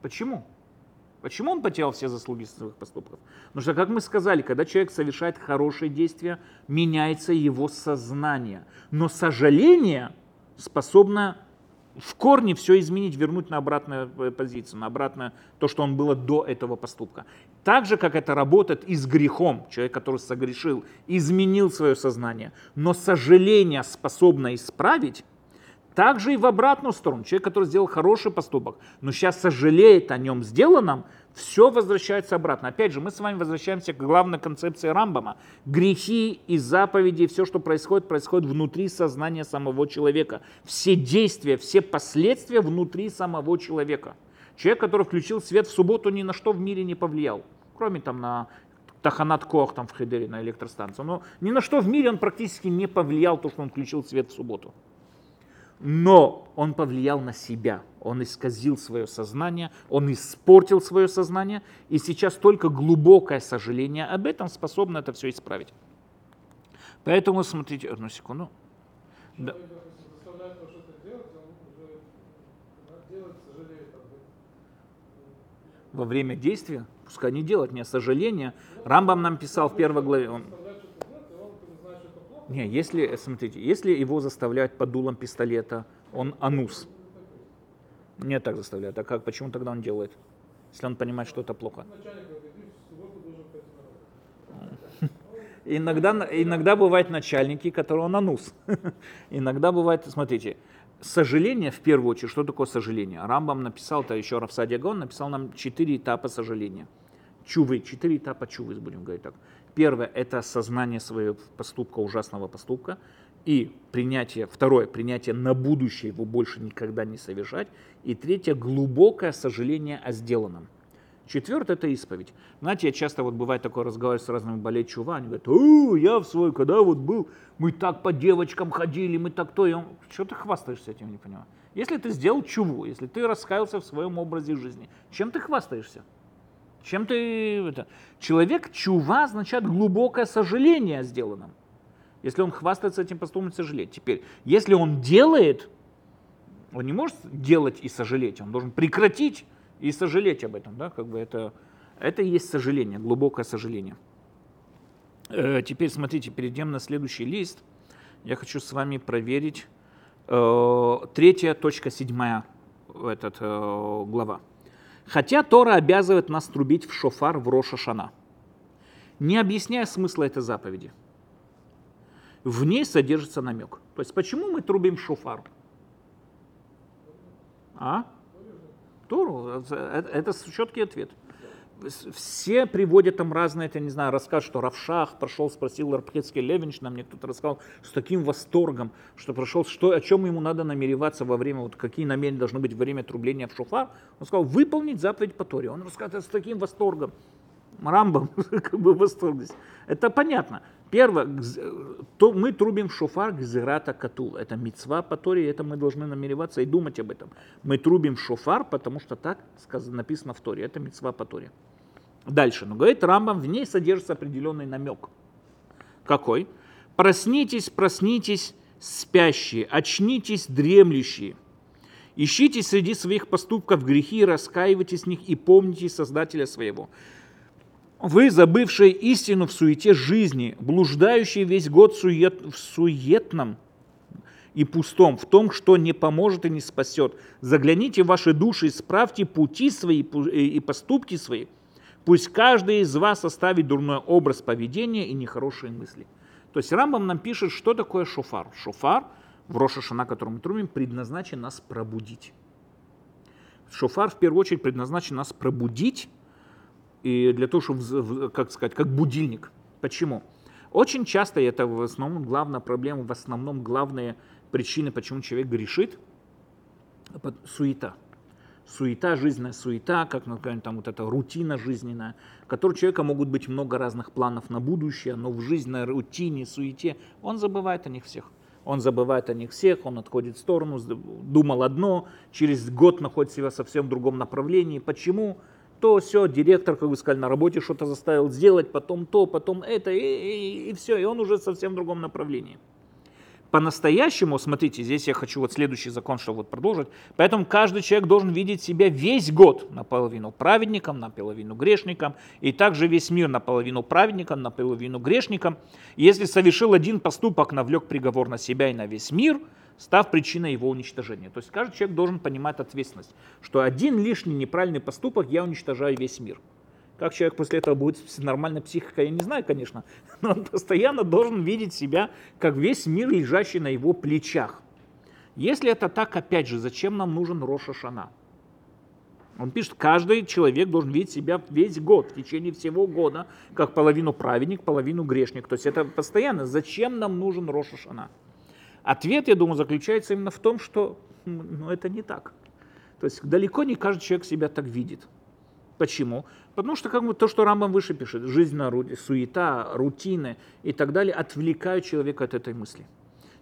Почему? Почему он потерял все заслуги своих поступков? Потому что, как мы сказали, когда человек совершает хорошие действия, меняется его сознание. Но сожаление способно в корне все изменить, вернуть на обратную э, позицию, на обратное то, что он было до этого поступка. Так же, как это работает и с грехом. Человек, который согрешил, изменил свое сознание, но сожаление способно исправить, также и в обратную сторону. Человек, который сделал хороший поступок, но сейчас сожалеет о нем сделанном, все возвращается обратно. Опять же, мы с вами возвращаемся к главной концепции Рамбама. Грехи и заповеди, все, что происходит, происходит внутри сознания самого человека. Все действия, все последствия внутри самого человека. Человек, который включил свет в субботу, ни на что в мире не повлиял. Кроме там на Таханат Кох там в Хедере на электростанцию. Но ни на что в мире он практически не повлиял, то, что он включил свет в субботу но он повлиял на себя, он исказил свое сознание, он испортил свое сознание, и сейчас только глубокое сожаление об этом способно это все исправить. Поэтому смотрите, одну секунду. Да. Во время действия, пускай не делать, не сожаления. Рамбам нам писал в первой главе, он, не, если, смотрите, если его заставляют под дулом пистолета, он анус. Не так заставляют. А как, почему тогда он делает? Если он понимает, что это плохо. Иногда, иногда бывают начальники, которые он анус. иногда бывает, смотрите, сожаление в первую очередь, что такое сожаление? Рамбам написал, это еще Рафсадия Гон написал нам четыре этапа сожаления. Чувы, четыре этапа чувы, будем говорить так. Первое – это осознание своего поступка, ужасного поступка. И принятие, второе, принятие на будущее его больше никогда не совершать. И третье, глубокое сожаление о сделанном. Четвертое – это исповедь. Знаете, я часто вот бывает такой разговор с разными болеть чува, они говорят, о, я в свой, когда вот был, мы так по девочкам ходили, мы так то, я, что ты хвастаешься этим, не понимаю. Если ты сделал чуву, если ты раскаялся в своем образе жизни, чем ты хвастаешься? Чем ты это? Человек чува означает глубокое сожаление о сделанном. Если он хвастается этим поступком, сожалеть. Теперь, если он делает, он не может делать и сожалеть, он должен прекратить и сожалеть об этом, да, как бы это, это и есть сожаление, глубокое сожаление. Э, теперь смотрите, перейдем на следующий лист. Я хочу с вами проверить э, третья точка седьмая этот, э, глава. Хотя Тора обязывает нас трубить в шофар в Роша Шана, не объясняя смысла этой заповеди. В ней содержится намек. То есть почему мы трубим шофар? А? Тору. Это, это четкий ответ все приводят там разные, это не знаю, рассказ, что Равшах прошел, спросил Рабхецкий Левинч, нам мне кто-то рассказал с таким восторгом, что прошел, что, о чем ему надо намереваться во время, вот какие намерения должны быть во время трубления в шофар. Он сказал, выполнить заповедь по Торе. Он рассказывает с таким восторгом. Рамбам как бы восторг Это понятно. Первое, то мы трубим шофар гзирата катул. Это мецва по Торе, это мы должны намереваться и думать об этом. Мы трубим шофар, потому что так сказано, написано в Торе. Это мецва по Торе. Дальше. Но говорит Рамбам, в ней содержится определенный намек. Какой? Проснитесь, проснитесь, спящие, очнитесь, дремлющие. Ищите среди своих поступков грехи, раскаивайтесь в них и помните Создателя своего. Вы, забывшие истину в суете жизни, блуждающие весь год сует, в суетном и пустом, в том, что не поможет и не спасет. Загляните в ваши души, исправьте пути свои и поступки свои. Пусть каждый из вас оставит дурной образ поведения и нехорошие мысли. То есть Рамбам нам пишет, что такое шофар. Шофар в Рошашана, который мы трубим, предназначен нас пробудить. Шофар в первую очередь предназначен нас пробудить, и для того, чтобы, как сказать, как будильник. Почему? Очень часто это в основном главная проблема, в основном главная причина, почему человек грешит, суета. Суета, жизненная суета, как, например, там вот эта рутина жизненная, в которой у человека могут быть много разных планов на будущее, но в жизненной рутине, суете он забывает о них всех. Он забывает о них всех, он отходит в сторону, думал одно, через год находит себя совсем в другом направлении. Почему? то все, директор, как вы сказали, на работе что-то заставил сделать, потом то, потом это, и, и, и все, и он уже совсем в другом направлении. По-настоящему, смотрите, здесь я хочу вот следующий закон, чтобы вот продолжить. Поэтому каждый человек должен видеть себя весь год наполовину праведником, наполовину грешником, и также весь мир наполовину праведником, наполовину грешником. Если совершил один поступок, навлек приговор на себя и на весь мир – став причиной его уничтожения. То есть каждый человек должен понимать ответственность, что один лишний неправильный поступок, я уничтожаю весь мир. Как человек после этого будет с нормальной психикой, я не знаю, конечно, но он постоянно должен видеть себя, как весь мир, лежащий на его плечах. Если это так, опять же, зачем нам нужен Роша Шана? Он пишет, каждый человек должен видеть себя весь год, в течение всего года, как половину праведник, половину грешник. То есть это постоянно, зачем нам нужен Роша Шана? Ответ, я думаю, заключается именно в том, что ну, это не так. То есть далеко не каждый человек себя так видит. Почему? Потому что как бы то, что Рамбам выше пишет, жизнь на суета, рутины и так далее, отвлекают человека от этой мысли.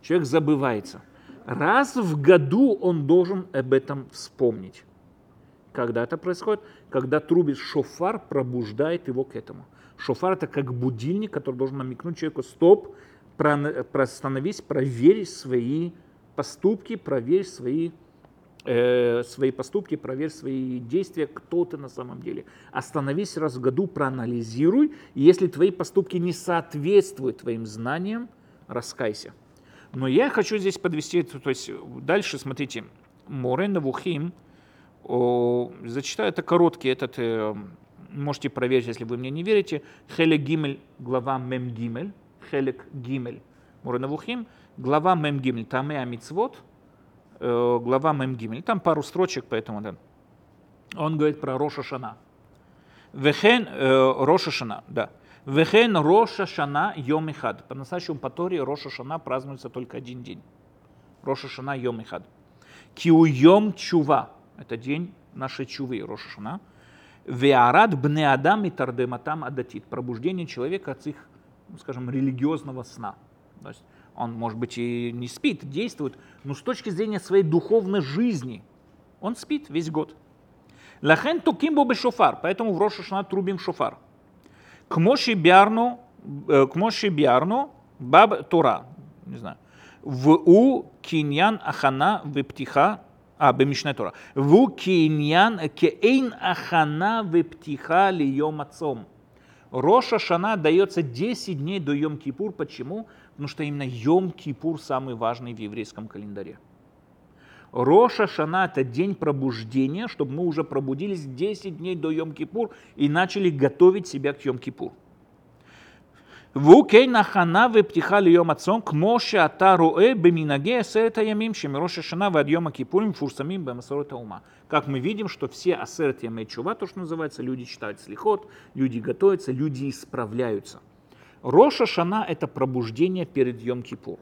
Человек забывается. Раз в году он должен об этом вспомнить. Когда это происходит? Когда трубит шофар, пробуждает его к этому. Шофар это как будильник, который должен намекнуть человеку, стоп, простановись, проверь свои поступки, проверь свои, э, свои поступки, проверь свои действия, кто ты на самом деле. Остановись раз в году, проанализируй, и если твои поступки не соответствуют твоим знаниям, раскайся. Но я хочу здесь подвести, то есть дальше, смотрите, Морен Навухим, зачитаю это короткий этот, э, можете проверить, если вы мне не верите, Хеле Гимель, глава Мем Гимель, Хелек Гимель. Муранавухим, глава Мем Гимель, там и Амицвод, э, глава Мем Гимель. Там пару строчек, поэтому да. Он говорит про Роша. Вехен э, Роша да. Вехен Роша Шана Йом Ихад. По-настоящему по Торе Роша празднуется только один день. Роша Шана Йом Ихад. Киуйом Чува. Это день нашей чувы, Роша Шана. Веарад бне Адам и тардематам адатит. Пробуждение человека от их ну, скажем, религиозного сна. То есть он, может быть, и не спит, действует, но с точки зрения своей духовной жизни он спит весь год. Лахен туким бобе шофар, поэтому в Рошашна трубим шофар. К моши биарну, э, к моши биарну баб Тора, не знаю, в у киньян ахана вептиха, а, бемишне Тора, в у киньян кейн ахана вептиха ли йом отцом. Роша Шана дается 10 дней до Йом-Кипур. Почему? Потому что именно Йом-Кипур самый важный в еврейском календаре. Роша Шана – это день пробуждения, чтобы мы уже пробудились 10 дней до Йом-Кипур и начали готовить себя к Йом-Кипур. Вукей нахана вептихали йом отцом к моше атаруэ беминаге асерта ямим шемироша шана вадьема кипурим фурсамим бемасорота ума. Как мы видим, что все асерт ямей э, чува, то, что называется, люди читают слихот, люди готовятся, люди исправляются. Роша Шана – это пробуждение перед Йом-Кипур.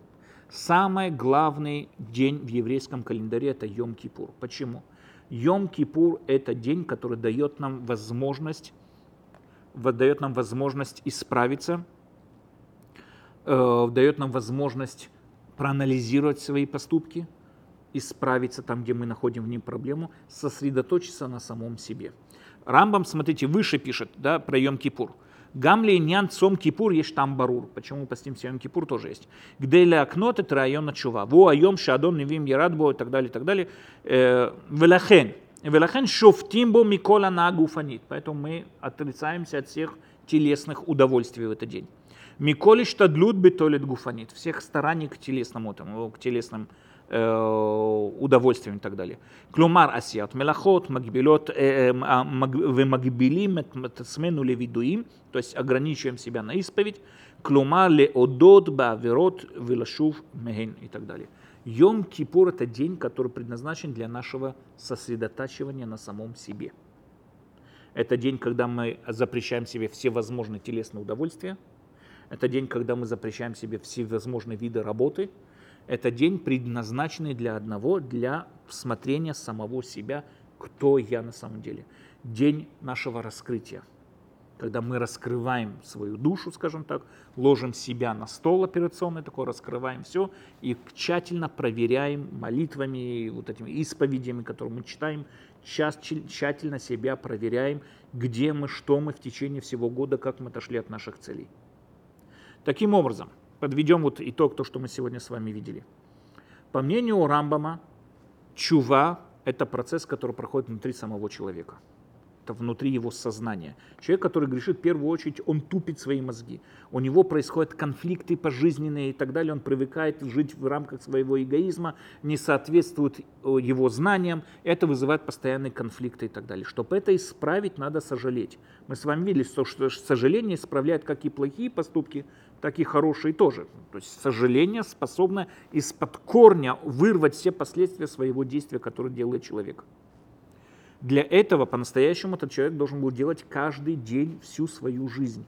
Самый главный день в еврейском календаре – это Йом-Кипур. Почему? Йом-Кипур – это день, который дает нам возможность, дает нам возможность исправиться – э, дает нам возможность проанализировать свои поступки, исправиться там, где мы находим в ним проблему, сосредоточиться на самом себе. Рамбам, смотрите, выше пишет да, про Йом-Кипур. Гамли нян цом кипур есть там барур. Почему постимся Йом Кипур тоже есть. Где ля окнот это район чува. Во айом шадон невим ярадбо и так далее, и так далее. Э, велахен. Велахен шофтимбо микола на гуфанит. Поэтому мы отрицаемся от всех телесных удовольствий в этот день. Миколиш тадлют бетолит гуфанит. Всех стараний к телесному, там, к телесным Э, удовольствием и так далее. Клюмар асият мелахот, магбилот, э, э, а, вы магбилим смену левидуим, то есть ограничиваем себя на исповедь, клюмар ле одот баверот вилашув мегин и так далее. Йом Кипур – это день, который предназначен для нашего сосредотачивания на самом себе. Это день, когда мы запрещаем себе все возможные телесные удовольствия. Это день, когда мы запрещаем себе все возможные виды работы – это день, предназначенный для одного, для смотрения самого себя, кто я на самом деле. День нашего раскрытия – когда мы раскрываем свою душу, скажем так, ложим себя на стол операционный, такой раскрываем все и тщательно проверяем молитвами, вот этими исповедями, которые мы читаем, тщательно себя проверяем, где мы, что мы в течение всего года, как мы отошли от наших целей. Таким образом, подведем вот итог, то, что мы сегодня с вами видели. По мнению Рамбама, чува – это процесс, который проходит внутри самого человека – внутри его сознания. Человек, который грешит, в первую очередь, он тупит свои мозги. У него происходят конфликты пожизненные и так далее. Он привыкает жить в рамках своего эгоизма, не соответствует э, его знаниям. Это вызывает постоянные конфликты и так далее. Чтобы это исправить, надо сожалеть. Мы с вами видели, что сожаление исправляет как и плохие поступки, так и хорошие тоже. То есть сожаление способно из-под корня вырвать все последствия своего действия, которое делает человек. Для этого по-настоящему этот человек должен был делать каждый день всю свою жизнь.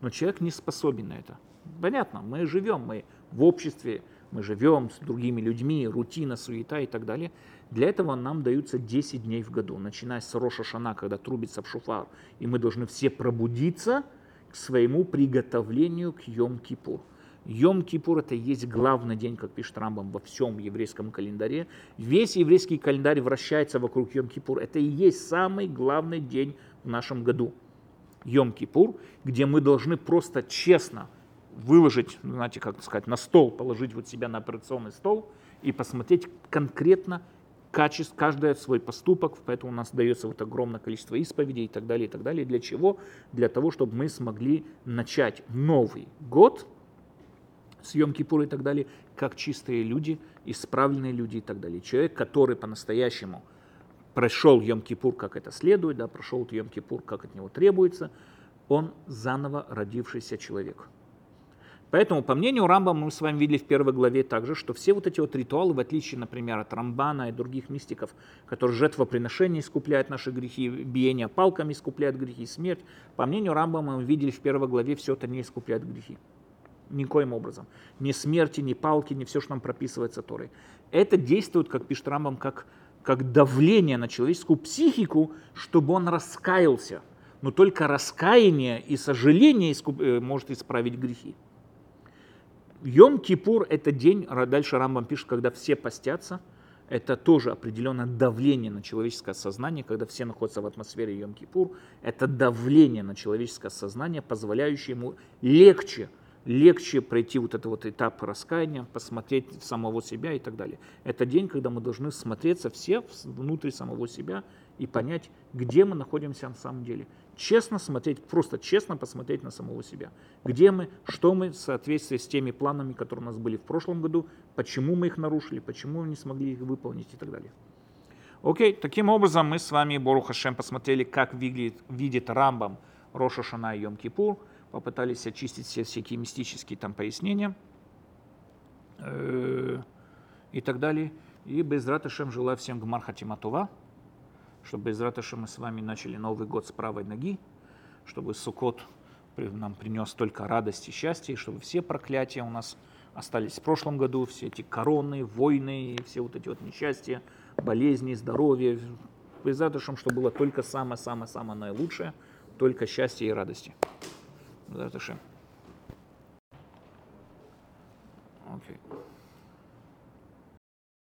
Но человек не способен на это. Понятно, мы живем, мы в обществе, мы живем с другими людьми, рутина, суета и так далее. Для этого нам даются 10 дней в году, начиная с Роша Шана, когда трубится в шуфар, и мы должны все пробудиться к своему приготовлению к Йом-Кипур. Йом-Кипур это и есть главный день, как пишет Рамбам, во всем еврейском календаре. Весь еврейский календарь вращается вокруг Йом-Кипур. Это и есть самый главный день в нашем году. Йом-Кипур, где мы должны просто честно выложить, знаете, как сказать, на стол, положить вот себя на операционный стол и посмотреть конкретно качество, каждый свой поступок, поэтому у нас дается вот огромное количество исповедей и так далее, и так далее. Для чего? Для того, чтобы мы смогли начать новый год – съем Кипура и так далее, как чистые люди, исправленные люди и так далее. Человек, который по-настоящему прошел Йом-Кипур, как это следует, да, прошел Йом-Кипур, как от него требуется, он заново родившийся человек. Поэтому, по мнению Рамбама, мы с вами видели в первой главе также, что все вот эти вот ритуалы, в отличие, например, от Рамбана и других мистиков, которые жертвоприношения искупляют наши грехи, биение палками искупляют грехи, смерть, по мнению Рамбама, мы видели в первой главе, все это не искупляет грехи. Никоим образом. Ни смерти, ни палки, ни все, что нам прописывается Торой. Это действует, как пишет Рамбам, как, как давление на человеческую психику, чтобы он раскаялся. Но только раскаяние и сожаление искуп, э, может исправить грехи. Йом-Кипур – это день, дальше Рамбам пишет, когда все постятся, это тоже определенное давление на человеческое сознание, когда все находятся в атмосфере Йом-Кипур, это давление на человеческое сознание, позволяющее ему легче – легче пройти вот этот вот этап раскаяния, посмотреть в самого себя и так далее. Это день, когда мы должны смотреться все внутрь самого себя и понять, где мы находимся на самом деле. Честно смотреть, просто честно посмотреть на самого себя. Где мы, что мы в соответствии с теми планами, которые у нас были в прошлом году, почему мы их нарушили, почему мы не смогли их выполнить и так далее. Окей, таким образом мы с вами, Бору Хашем, посмотрели, как видит, видит Рамбам Роша Шана и Йом Кипур попытались очистить все всякие мистические там пояснения э, и так далее. И без Раташем желаю всем Гмар Хатиматова, чтобы без Раташем мы с вами начали Новый год с правой ноги, чтобы Сукот нам принес только радость и счастье, и чтобы все проклятия у нас остались в прошлом году, все эти короны, войны, все вот эти вот несчастья, болезни, здоровье, без Раташем, чтобы было только самое-самое-самое наилучшее, только счастье и радости. Даташи. Окей.